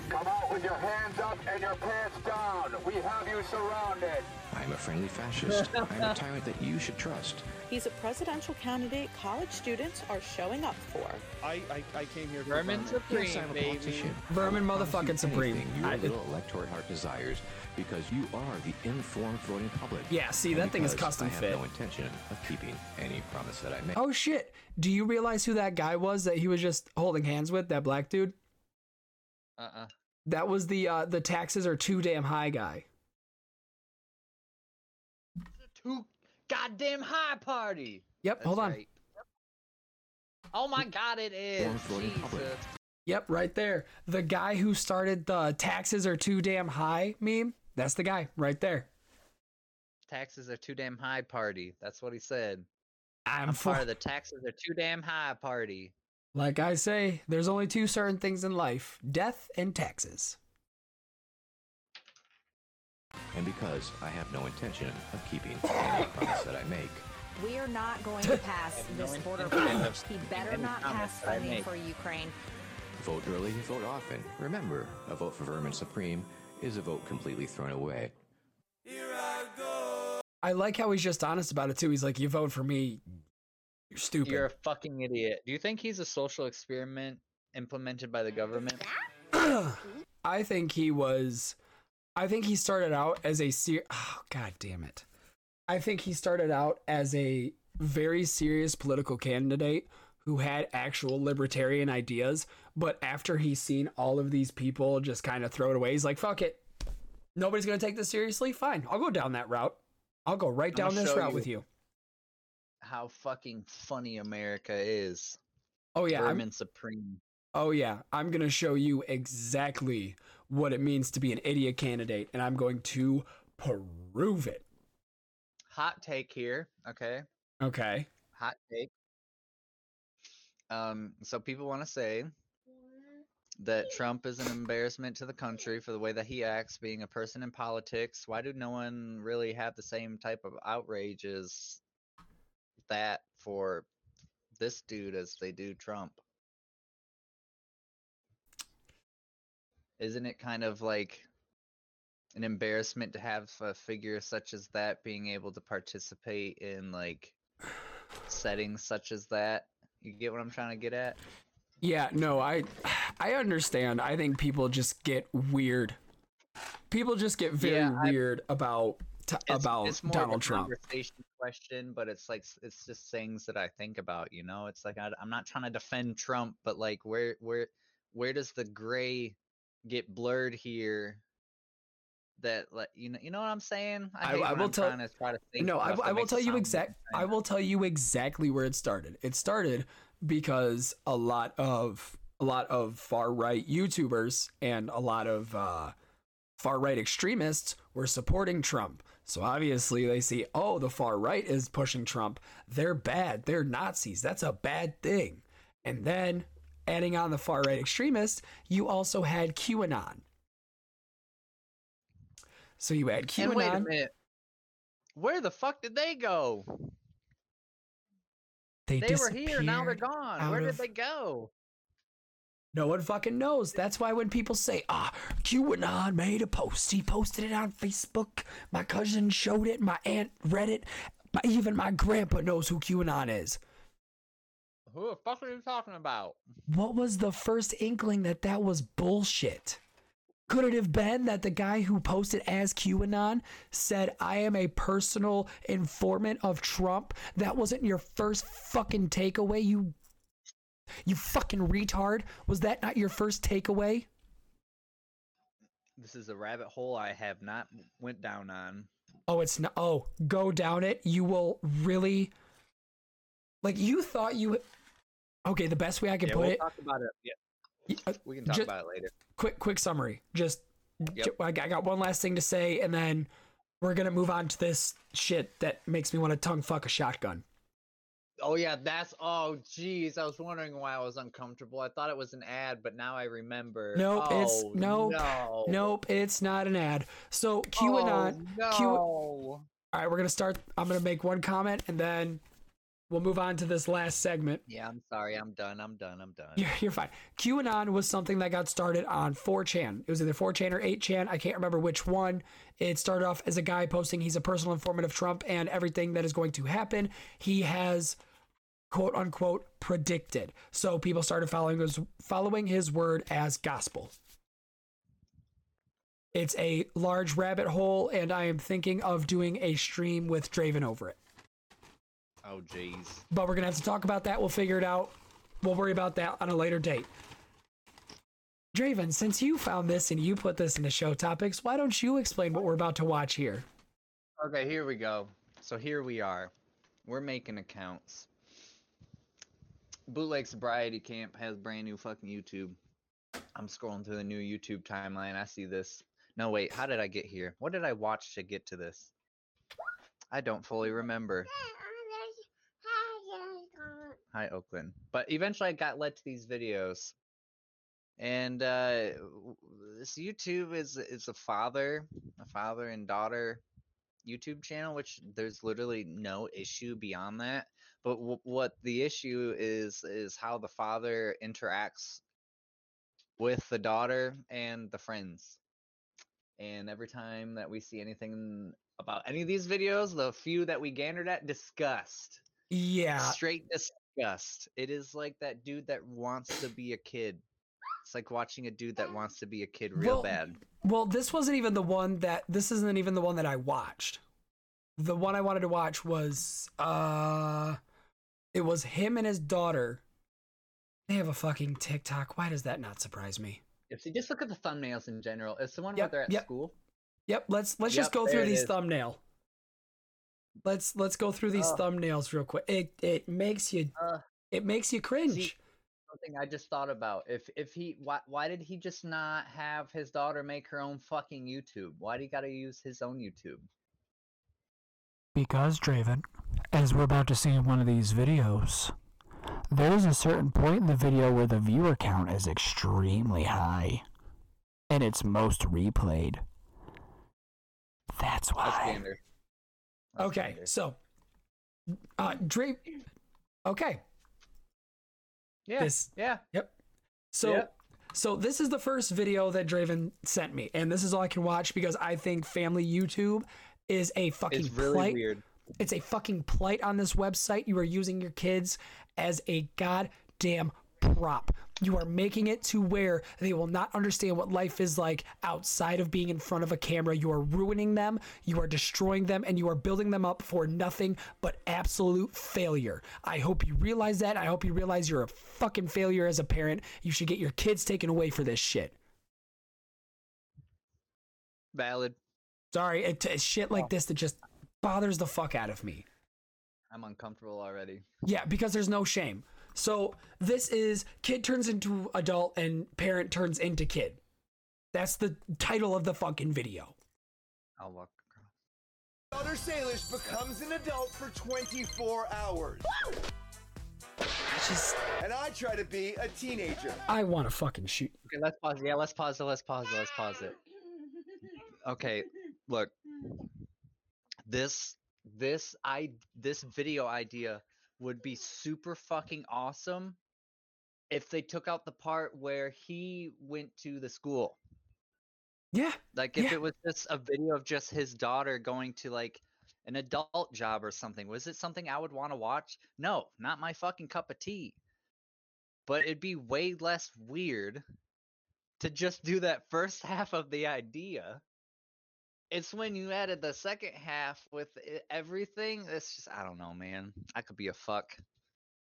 Come out with your hands up and your pants down. We have you surrounded. I'm a friendly fascist. I'm a tyrant that you should trust. He's a presidential candidate college students are showing up for. I, I, I came here Vermin Supreme, Yes, I'm a baby. Vermin I'll promise motherfucking Supreme. Your I- little electorate heart desires because you are the informed voting public. Yeah, see, that thing is because custom I have fit. no intention of keeping any promise that I make. oh shit do you realize who that guy was that he was just holding hands with that black dude Uh-uh. that was the uh the taxes are too damn high guy Too goddamn high party. yep That's hold on right. Oh my god, it is. Informed voting public. Jesus. Yep, right there. The guy who started the taxes are too damn high meme. That's the guy right there. Taxes are too damn high party. That's what he said. I'm, I'm for, part of the taxes are too damn high party. Like I say, there's only two certain things in life: death and taxes. And because I have no intention of keeping any promise that I make. We are not going to pass no this border intention He better not pass that funding for Ukraine. Vote early, vote often. Remember, a vote for Vermin Supreme is a vote completely thrown away. Here I go. I like how he's just honest about it too. He's like, "You vote for me, you're stupid." You're a fucking idiot. Do you think he's a social experiment implemented by the government? I think he was. I think he started out as a ser- oh god damn it. I think he started out as a very serious political candidate who had actual libertarian ideas, but after he's seen all of these people just kind of throw it away, he's like, "Fuck it. Nobody's going to take this seriously. Fine. I'll go down that route. I'll go right down this route you. with you." How fucking funny America is. Oh yeah, I'm- Vermin Supreme. Oh yeah, I'm going to show you exactly what it means to be an idiot candidate and I'm going to prove it. Hot take here, okay? Okay. Hot take. Um, so people want to say that Trump is an embarrassment to the country for the way that he acts, being a person in politics. Why do no one really have the same type of outrage as that for this dude as they do Trump? Isn't it kind of like an embarrassment to have a figure such as that being able to participate in like settings such as that? You get what I'm trying to get at? Yeah, no, I I understand. I think people just get weird. People just get very Yeah, weird about t- It's, about it's Donald Trump. conversation question, but it's like it's just things that I think about. You know, it's like I, I'm not trying to defend Trump, but like where where where does the gray get blurred here? That like you know you know what I'm saying? I, hate I will I'm tell. to try to no, I, will- I will tell you exact. I will tell you exactly where it started. It started because a lot of a lot of far right YouTubers and a lot of uh, far right extremists were supporting Trump. So obviously they see, oh, the far right is pushing Trump. They're bad. They're Nazis. That's a bad thing. And then adding on the far right extremists, you also had QAnon. So you had QAnon. And wait a minute. Where the fuck did they go? They, They were here, now they're gone. Where did they go? No one fucking knows. That's why when people say, ah, QAnon made a post, he posted it on Facebook. My cousin showed it. My aunt read it. My, even my grandpa knows who QAnon is. Who the fuck are you talking about? What was the first inkling that that was bullshit? Could it have been that the guy who posted as QAnon said, I am a personal informant of Trump? That wasn't your first fucking takeaway, you you fucking retard. Was that not your first takeaway? This is a rabbit hole I have not went down on. Oh, it's not. Oh, go down it. You will really. Like, you thought you. Okay, the best way I can yeah, put we'll it. talk about it. Yeah, uh, we can talk ju- about it later. quick quick summary just Yep. ju- I got I got one last thing to say and then we're gonna move on to this shit that makes me want to tongue fuck a shotgun Oh yeah, that's oh jeez. I was wondering why I was uncomfortable. I thought it was an ad, but now I remember. nope it's Oh, nope no. nope it's not an ad so qanon Oh, Q- no. all right we're gonna start i'm gonna make one comment and then we'll move on to this last segment Yeah, I'm sorry. I'm done. I'm done. I'm done. You're, you're fine. QAnon was something that got started on 4chan. It was either 4chan or 8chan. I can't remember which one. It started off as a guy posting he's a personal informant of Trump and everything that is going to happen. He has quote unquote predicted. So people started following his following his word as gospel. It's a large rabbit hole, and I am thinking of doing a stream with Draven over it. Oh jeez. But we're gonna have to talk about that. We'll figure it out. We'll worry about that on a later date. Draven, since you found this and you put this in the show topics, why don't you explain what we're about to watch here? Okay, here we go. So here we are. We're making accounts. Bootleg Sobriety Camp has brand new fucking YouTube. I'm scrolling through the new YouTube timeline. I see this. No, wait. How did I get here? What did I watch to get to this? I don't fully remember. Hi, Oakland. But eventually I got led to these videos. And uh this YouTube is is a father, a father and daughter YouTube channel, which there's literally no issue beyond that. But w- what the issue is is how the father interacts with the daughter and the friends. And every time that we see anything about any of these videos, the few that we gathered at, disgust. Yeah. Straight disgust. It is like that dude that wants to be a kid. It's like watching a dude that wants to be a kid real Well, bad. Well, this wasn't even the one that this isn't even the one that I watched. The one I wanted to watch was uh it was him and his daughter. They have a fucking TikTok. Why does that not surprise me? If you just look at the thumbnails in general, it's the one Yep, where they're at yep. school. Yep, let's let's just go through these is. thumbnail. Let's let's go through these Ugh. thumbnails real quick. It it makes you Uh, it makes you cringe. See, something I just thought about. If if he why why did he just not have his daughter make her own fucking YouTube? Why do you gotta use his own YouTube? Because, Draven, as we're about to see in one of these videos, there's a certain point in the video where the viewer count is extremely high. And it's most replayed. That's why. Standard. Okay, so uh Dre Okay. Yeah. This- yeah. Yep. So Yep. so this is the first video that Draven sent me, and this is all I can watch because I think family YouTube is a fucking It's really plight. weird. It's a fucking plight on this website. You are using your kids as a goddamn prop. You are making it to where they will not understand what life is like outside of being in front of a camera. You are ruining them, you are destroying them, and you are building them up for nothing but absolute failure. I hope you realize that. I hope you realize you're a fucking failure as a parent. You should get your kids taken away for this shit. Valid. Sorry, it, it's shit like oh. this that just bothers the fuck out of me. I'm uncomfortable already. Yeah, because there's no shame. So this is kid turns into adult and parent turns into kid. That's the title of the fucking video. I'll walk. Across. Daughter Salish becomes an adult for 24 hours. just And I try to be a teenager. I want to fucking shoot. Okay, let's pause. Yeah, let's pause it. Let's pause it. Let's pause it. Okay, look. This this I this video idea would be super fucking awesome if they took out the part where he went to the school. Yeah. Like if yeah. it was just a video of just his daughter going to like an adult job or something. Was it something I would want to watch? No, not my fucking cup of tea. But it'd be way less weird to just do that first half of the idea. It's when you added the second half with everything. It's just I don't know, man. I could be a fuck.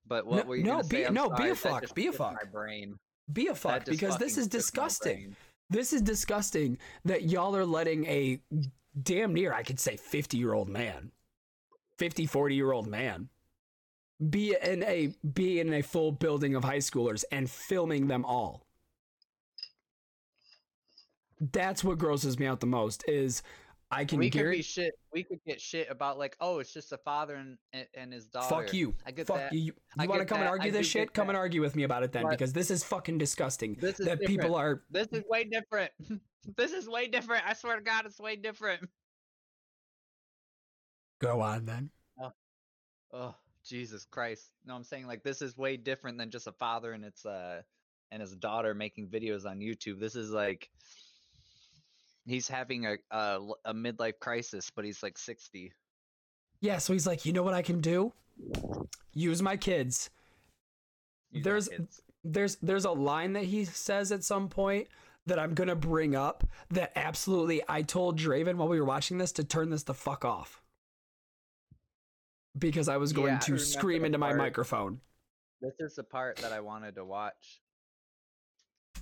But what No- were you no, be- no, be a fuck, be a took My fuck. brain. Be a fuck because this is disgusting. This is disgusting that y'all are letting a damn near, I could say, 50 year old man, 50, 40 year old man be in a be in a full building of high schoolers and filming them all. That's what grosses me out the most is I can we could be shit. We could get shit about like, oh, it's just a father and and, his daughter. Fuck you. I get Fuck that. you. You, want to come and argue I this shit? Come that. and argue with me about it then But- because this is fucking disgusting. This is that people are This is way different. this is way different. I swear to God, it's way different. go on then. Oh, Jesus Christ! No, I'm saying like this is way different than just a father and its uh and his daughter making videos on YouTube. This is like he's having a a, a midlife crisis, but he's like 60. Yeah, so he's like, you know what I can do? Use my kids. Use my there's kids. there's there's a line that he says at some point that I'm gonna bring up that absolutely I told Draven while we were watching this to turn this the fuck off. Because I was going Yeah, to scream the into my microphone. This is the part that I wanted to watch.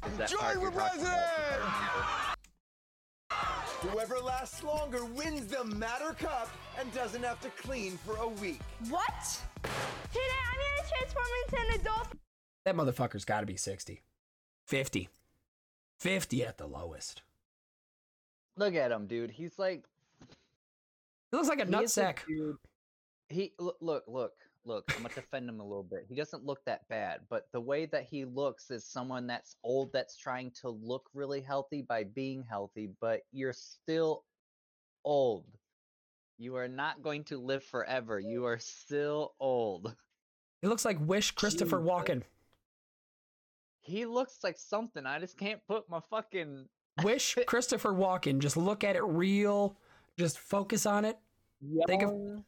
Is that Join part Whoever lasts longer wins the Matter Cup and doesn't have to clean for a week. What? Today I'm gonna transform into an adult. That motherfucker's gotta be 60. 50. 50 at the lowest. Look at him, dude. He's like He looks like a he is nutsack. dude- He look, look, look, look. I'm gonna defend him a little bit. He doesn't look that bad, but the way that he looks is someone that's old that's trying to look really healthy by being healthy, but you're still old. You are not going to live forever. You are still old. He looks like Wish Christopher Jesus. Walken. He looks like something. I just can't put my fucking Wish Christopher Walken. Just look at it real. Just focus on it. Think of young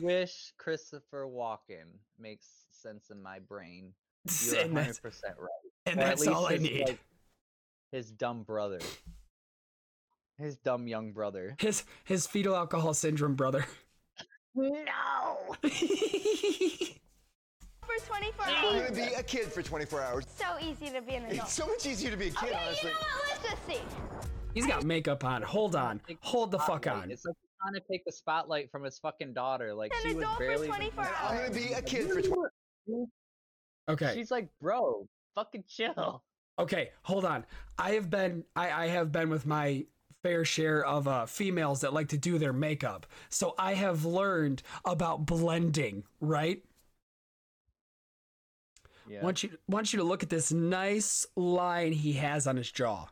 wish Christopher Walken makes sense in my brain. You're And that's- 100% right. and Or that's all least I need. like, his dumb brother. His dumb young brother. his his fetal alcohol syndrome brother. No. For 24 I'm hours. gonna be a kid for 24 hours. So easy to be an adult. It's so much easier to be a kid, okay, honestly. you know what? Let's just see. He's got makeup on. Hold on. Hold the fuck on. It's like he's trying to take the spotlight from his fucking daughter. Like An she was adult for barely. 24 born. I'm gonna be a kid for 20 Okay. She's like, bro, fucking chill. Okay, hold on. I have been I, I have been with my fair share of uh, females that like to do their makeup. So I have learned about blending, right? Yeah. Want you want you to look at this nice line he has on his jaw.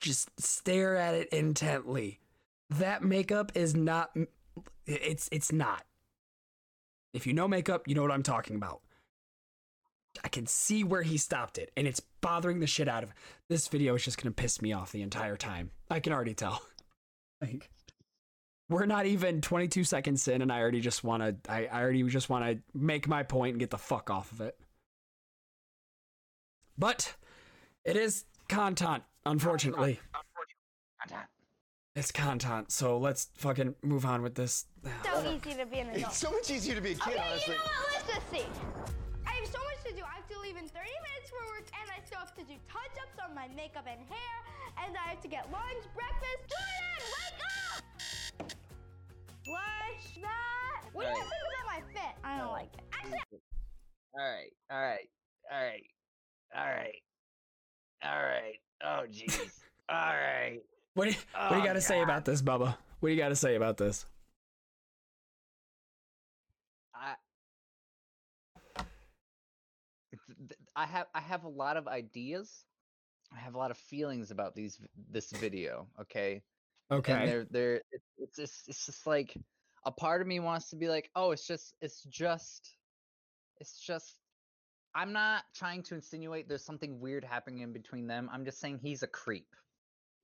Just stare at it intently. That makeup is not it's it's not. If you know makeup, you know what I'm talking about. I can see where he stopped it, and it's bothering the shit out of this video. Is just gonna piss me off the entire time. I can already tell. Like, we're not even 22 seconds in, and I already just want to. I, I already just want to make my point and get the fuck off of it. But it is content, unfortunately. It's content, so let's fucking move on with this. So easy to be an adult. It's so much easier to be a kid, okay, honestly. you know what? Let's just see. I have so much to do. I have to leave in 30 minutes for work, and I still have to do touch-ups on my makeup and hair, and I have to get lunch, breakfast. Jordan, wake up! Flush that. What do you think about my fit? I don't like it. Actually, All right, all right, all right, all right, all right. Oh jeez. All right. What do you, oh, what do you got to say about this, Bubba? What do you got to say about this? I I have I have a lot of ideas. I have a lot of feelings about these this video. Okay. Okay. And they're they're it's just it's just like a part of me wants to be like, oh, it's just it's just it's just I'm not trying to insinuate there's something weird happening in between them. I'm just saying he's a creep.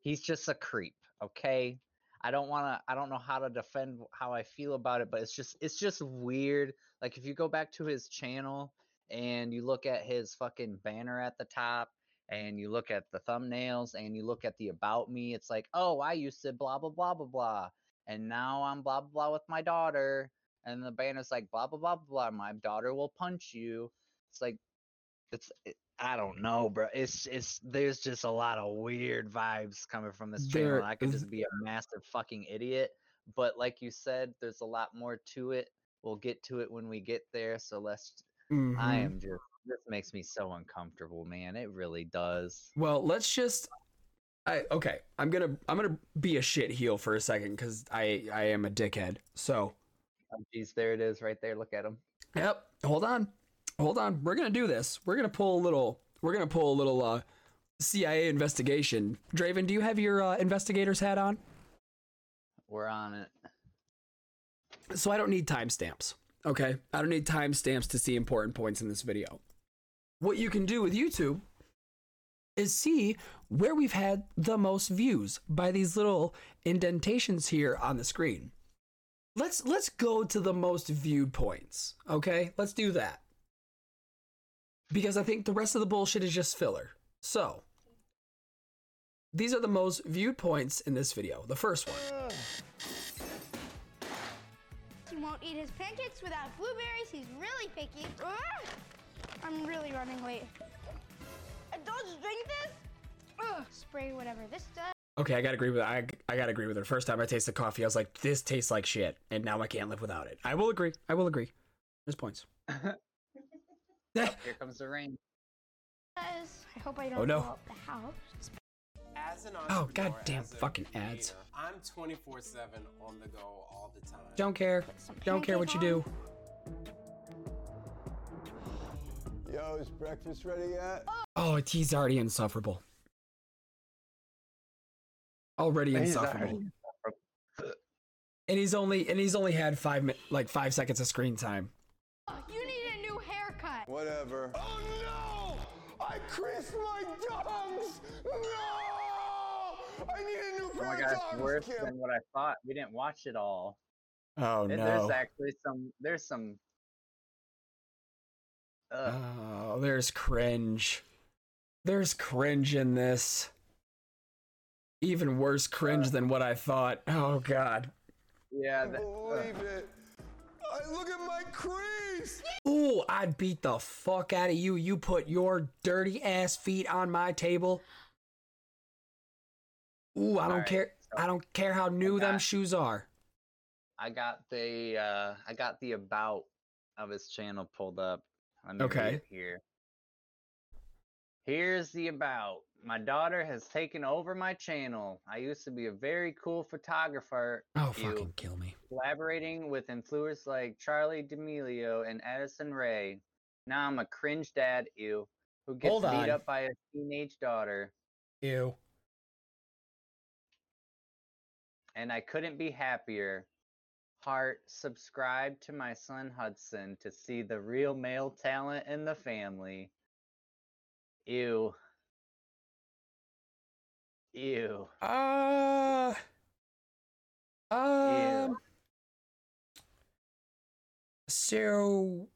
He's just a creep, okay? I don't want to I don't know how to defend how I feel about it, but it's just it's just weird. Like if you go back to his channel and you look at his fucking banner at the top and you look at the thumbnails and you look at the about me, it's like, "Oh, I used to blah blah blah blah blah and now I'm blah blah blah with my daughter." And the banner's like blah blah blah blah, my daughter will punch you. It's like it's it, I don't know, bro. It's it's there's just a lot of weird vibes coming from this channel. I could just be a massive fucking idiot. But like you said, there's a lot more to it. We'll get to it when we get there. So let's. I Mhm. am just. This makes me so uncomfortable, man. It really does. Well, let's just. I okay. I'm gonna I'm gonna be a shit heel for a second because I I am a dickhead. So Oh, geez, there it is, right there. Look at him. Yep. Hold on. Hold on. We're gonna do this. We're gonna pull a little. We're gonna pull a little uh, CIA investigation. Draven, do you have your uh, investigator's hat on? We're on it. So I don't need timestamps. Okay. I don't need timestamps to see important points in this video. What you can do with YouTube is see where we've had the most views by these little indentations here on the screen. Let's let's go to the most viewed points. Okay? Let's do that. Because I think the rest of the bullshit is just filler. So, these are the most viewed points in this video. The first one. He won't eat his pancakes without blueberries. He's really picky. I'm really running late. And don't just drink this. Ugh. Spray whatever this does. Okay, I gotta agree with I I gotta agree with her. First time I tasted coffee, I was like, this tastes like shit, and now I can't live without it. I will agree. I will agree. There's points. Here comes the rain. Does. I hope I oh, don't Oh, no. blow up the house. As an Oh, entrepreneur, goddamn as a fucking creator, ads. I'm 24 7 on the go all the time. Don't care. Don't care what you do. Yo, is breakfast ready yet? Oh, he's already insufferable. Already He's insufferable. already And he's only and he's only had five like five seconds of screen time. Whatever. Oh no! I creased my dunks! No! I need a new Oh pair my of gosh, dunks, worse Kim. than what I thought. We didn't watch it all. Oh There- no. There's actually some. There's some. Ugh. Oh, there's cringe. There's cringe in this. Even worse cringe than what I thought. Oh god. Yeah. That, Believe uh. it. I look at my crease. Ooh, I'd beat the fuck out of you. You put your dirty ass feet on my table. Ooh, I don't Alright, care. I don't care how new them shoes are. I got the. uh I got the about of his channel pulled up. Let me read Okay. Here. Here's the about. My daughter has taken over my channel. I used to be a very cool photographer. Oh, ew, fucking kill me. Collaborating with influencers like Charli D'Amelio and Addison Rae. Now I'm a cringe dad, ew, who gets Hold beat on. up by a teenage daughter. Ew. and I couldn't be happier. Heart, subscribe to my son Hudson to see the real male talent in the family. Ew. Ew. Uh um So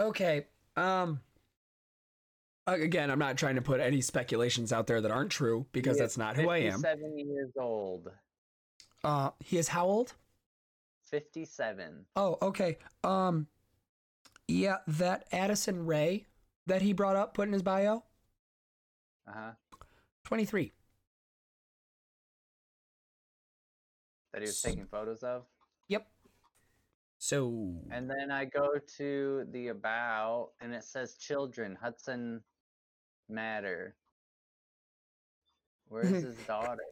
Okay. Um again, I'm not trying to put any speculations out there that aren't true because He that's not who I am. 57 years old. Uh he is how old? 57. Oh, okay. Um yeah, that Addison Rae that he brought up put in his bio, Uh huh. 23. That he was taking photos of. Yep. So And then I go to the about, and it says children, Hudson Matter. Where's his daughter?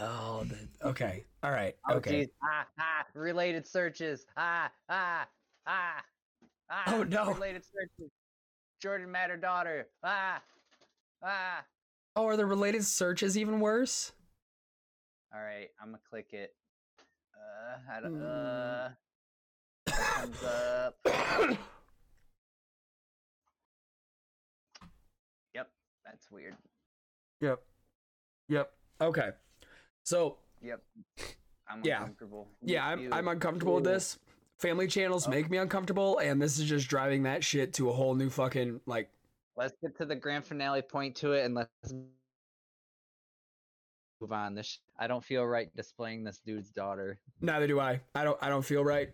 Oh, the, okay. All right. Oh, Okay. geez. Ah, ah, related searches. Ah, ah. Ah, ah. Oh, no. Related searches. Jordan Matter daughter. Ah, ah. Oh, are the related searches even worse? All right, I'm gonna click it. Uh, how Hmm. to, uh, comes up. yep, that's weird. Yep. Yep. Okay. So Yep. I'm Yeah. uncomfortable. yeah, I'm I'm uncomfortable with this. Family channels make me uncomfortable, and this is just driving that shit to a whole new fucking like. Let's get to the grand finale point to it, and let's move on. This sh- I don't feel right displaying this dude's daughter. Neither do I. I don't. I don't feel right.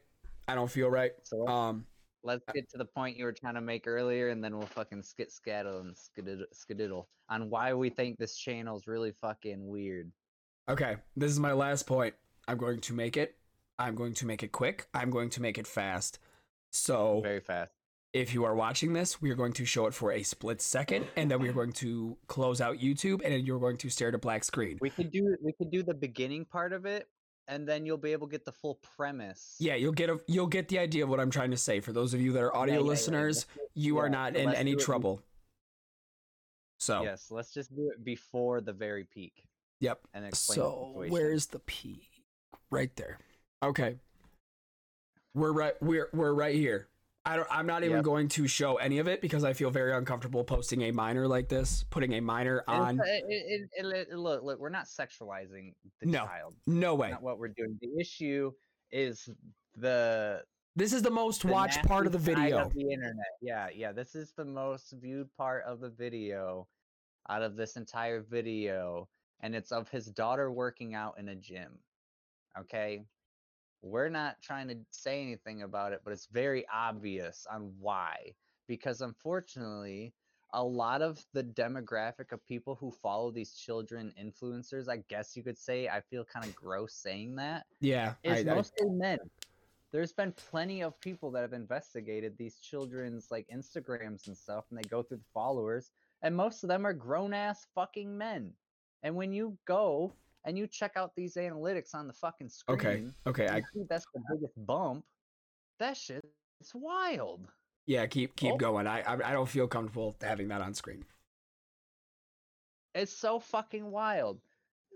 I don't feel right. So Um. let's get to the point you were trying to make earlier, and then we'll fucking skit scaddle and skididdle, skididdle on why we think this channel's really fucking weird. Okay. This is my last point. I'm going to make it. I'm going to make it quick. I'm going to make it fast. So very fast. If you are watching this, we are going to show it for a split second, and then we are going to close out YouTube, and then you're going to stare at a black screen. We could do we could do the beginning part of it, and then you'll be able to get the full premise. Yeah, you'll get a you'll get the idea of what I'm trying to say. For those of you that are audio yeah, yeah. listeners, Let's you are not in any trouble. So Yes, let's just do it before the very peak. Yep. And explain So where's the peak? Right there. Okay. We're right. We're we're right here. I don't. I'm not even Yep. going to show any of it because I feel very uncomfortable posting a minor like this, putting a minor on. It's- it- it- it- look, look, we're not sexualizing the No, child. no way. Not what we're doing. The issue is the This is the most the watched part of the video. of the internet. Yeah, yeah. This is the most viewed part of the video out of this entire video, and it's of his daughter working out in a gym. Okay, we're not trying to say anything about it, but it's very obvious on why. Because unfortunately, a lot of the demographic of people who follow these children influencers, I guess you could say, I feel kind of gross saying that Yeah, is I- I- mostly men. There's been plenty of people that have investigated these children's like Instagrams and stuff, and they go through the followers, and most of them are grown ass fucking men. And when you go and you check out these analytics on the fucking screen, Okay, okay, I- see that's the biggest bump. That shit, it's wild. Yeah, keep keep Oh. going. I, I I don't feel comfortable having that on screen. It's so fucking wild.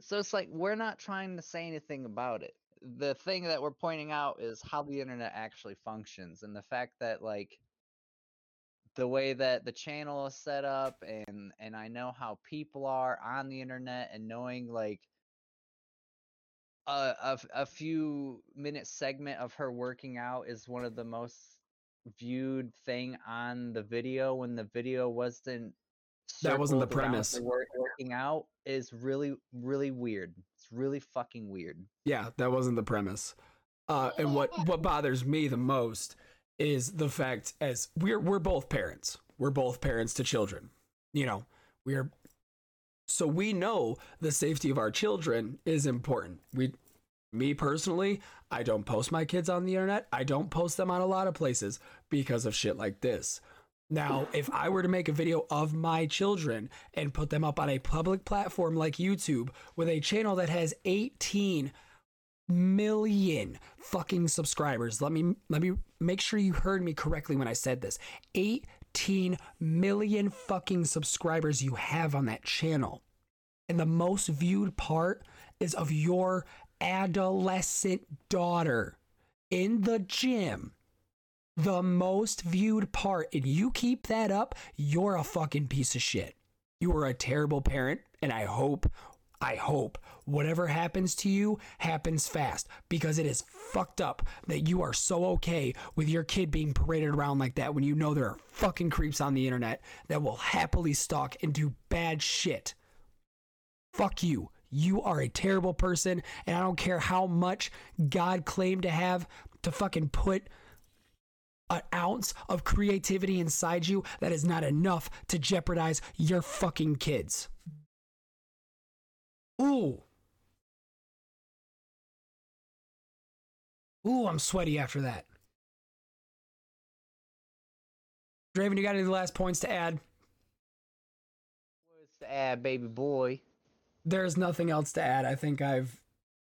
So it's like we're not trying to say anything about it. The thing that we're pointing out is how the internet actually functions and the fact that like the way that the channel is set up and and I know how people are on the internet and knowing like a, a, few minute segment of her working out is one of the most viewed thing on the video when the video wasn't That wasn't the premise. the wor- working out is really really weird it's really fucking weird Yeah, that wasn't the premise. Uh, and what what bothers me the most is the fact as we're we're both parents. We're both parents to children. You know, we're so we know the safety of our children is important. We me personally, I don't post my kids on the internet. I don't post them on a lot of places because of shit like this. Now, if I were to make a video of my children and put them up on a public platform like YouTube with a channel that has 18 million fucking subscribers. Let me let me make sure you heard me correctly when I said this. 18 million fucking subscribers you have on that channel. And the most viewed part is of your adolescent daughter in the gym. The most viewed part, and you keep that up, you're a fucking piece of shit. You are a terrible parent, and I hope, I hope whatever happens to you happens fast because it is fucked up that you are so okay with your kid being paraded around like that when you know there are fucking creeps on the internet that will happily stalk and do bad shit. Fuck you. You are a terrible person, and I don't care how much God claimed to have to fucking put an ounce of creativity inside you. That is not enough to jeopardize your fucking kids. Ooh. Ooh, I'm sweaty after that. Draven, you got any last points to add? what's the ad baby boy There's nothing else to add. I think I've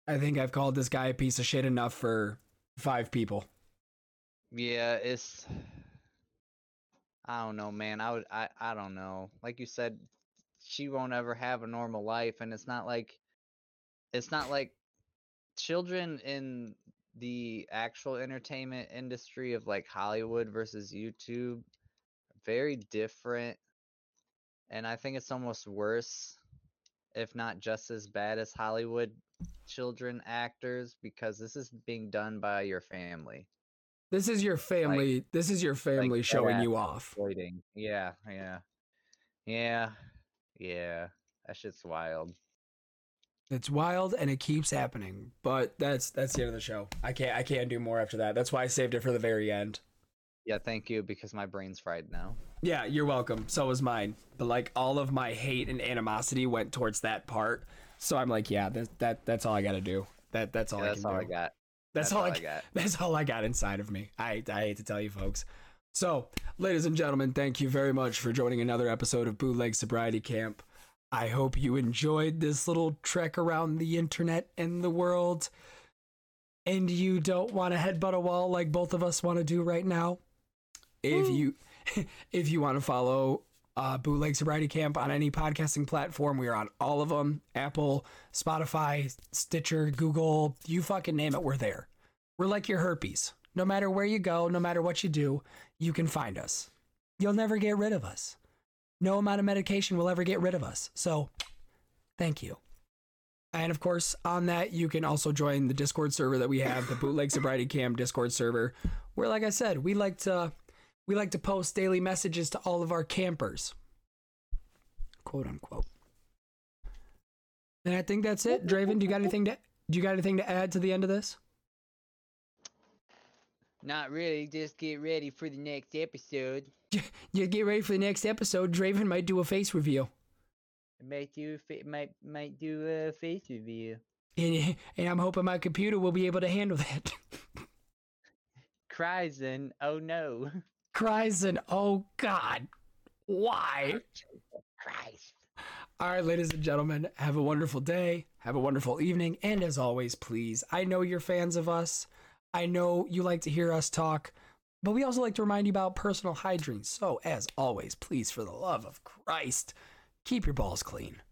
I think I've called this guy a piece of shit enough for five people. Yeah, it's. I don't know, man. I would. I. I don't know. Like you said, she won't ever have a normal life, and it's not like. It's not like children in the actual entertainment industry of like Hollywood versus YouTube very different and I think it's almost worse if not just as bad as Hollywood children actors because this is being done by your family. This is your family. Like- this is your family Like showing you off. exploiting. Yeah, yeah. Yeah. Yeah. That shit's wild. It's wild and it keeps happening. But that's that's the end of the show. I can't I can't do more after that. That's why I saved it for the very end. Yeah, thank you because my brain's fried now. Yeah, you're welcome. So was mine. But like all of my hate and animosity went towards that part. So I'm like, yeah, that that that's all I got to do. That that's all Yeah, I that's can all do. I got. That's, That's all, all I, I got. That's all I got inside of me. I I hate to tell you folks. So, ladies and gentlemen, thank you very much for joining another episode of Bootleg Sobriety Camp. I hope you enjoyed this little trek around the internet and the world. And you don't want to headbutt a wall like both of us want to do right now. If you if you want to follow uh, Bootleg Sobriety Camp on any podcasting platform, we are on all of them: Apple, Spotify, Stitcher, Google. You fucking name it, we're there. We're like your herpes. No matter where you go, no matter what you do, you can find us. You'll never get rid of us. No amount of medication will ever get rid of us. So, thank you. And of course, on that, you can also join the Discord server that we have, the Bootleg Sobriety Camp Discord server, where, like I said, we like to we like to post daily messages to all of our campers, quote unquote. And I think that's it. Draven, do you got anything to do you got anything to add to the end of this? Not really. Just get ready for the next episode. You get ready for the next episode. Draven might do a face reveal. Might do a fa- might might do a face reveal. And, and I'm hoping my computer will be able to handle that. And oh no. And oh god, why? Oh, Christ. All right, ladies and gentlemen, have a wonderful day, have a wonderful evening, and as always, please, I know you're fans of us. I know you like to hear us talk, but we also like to remind you about personal hygiene. So, as always, please, for the love of Christ, keep your balls clean.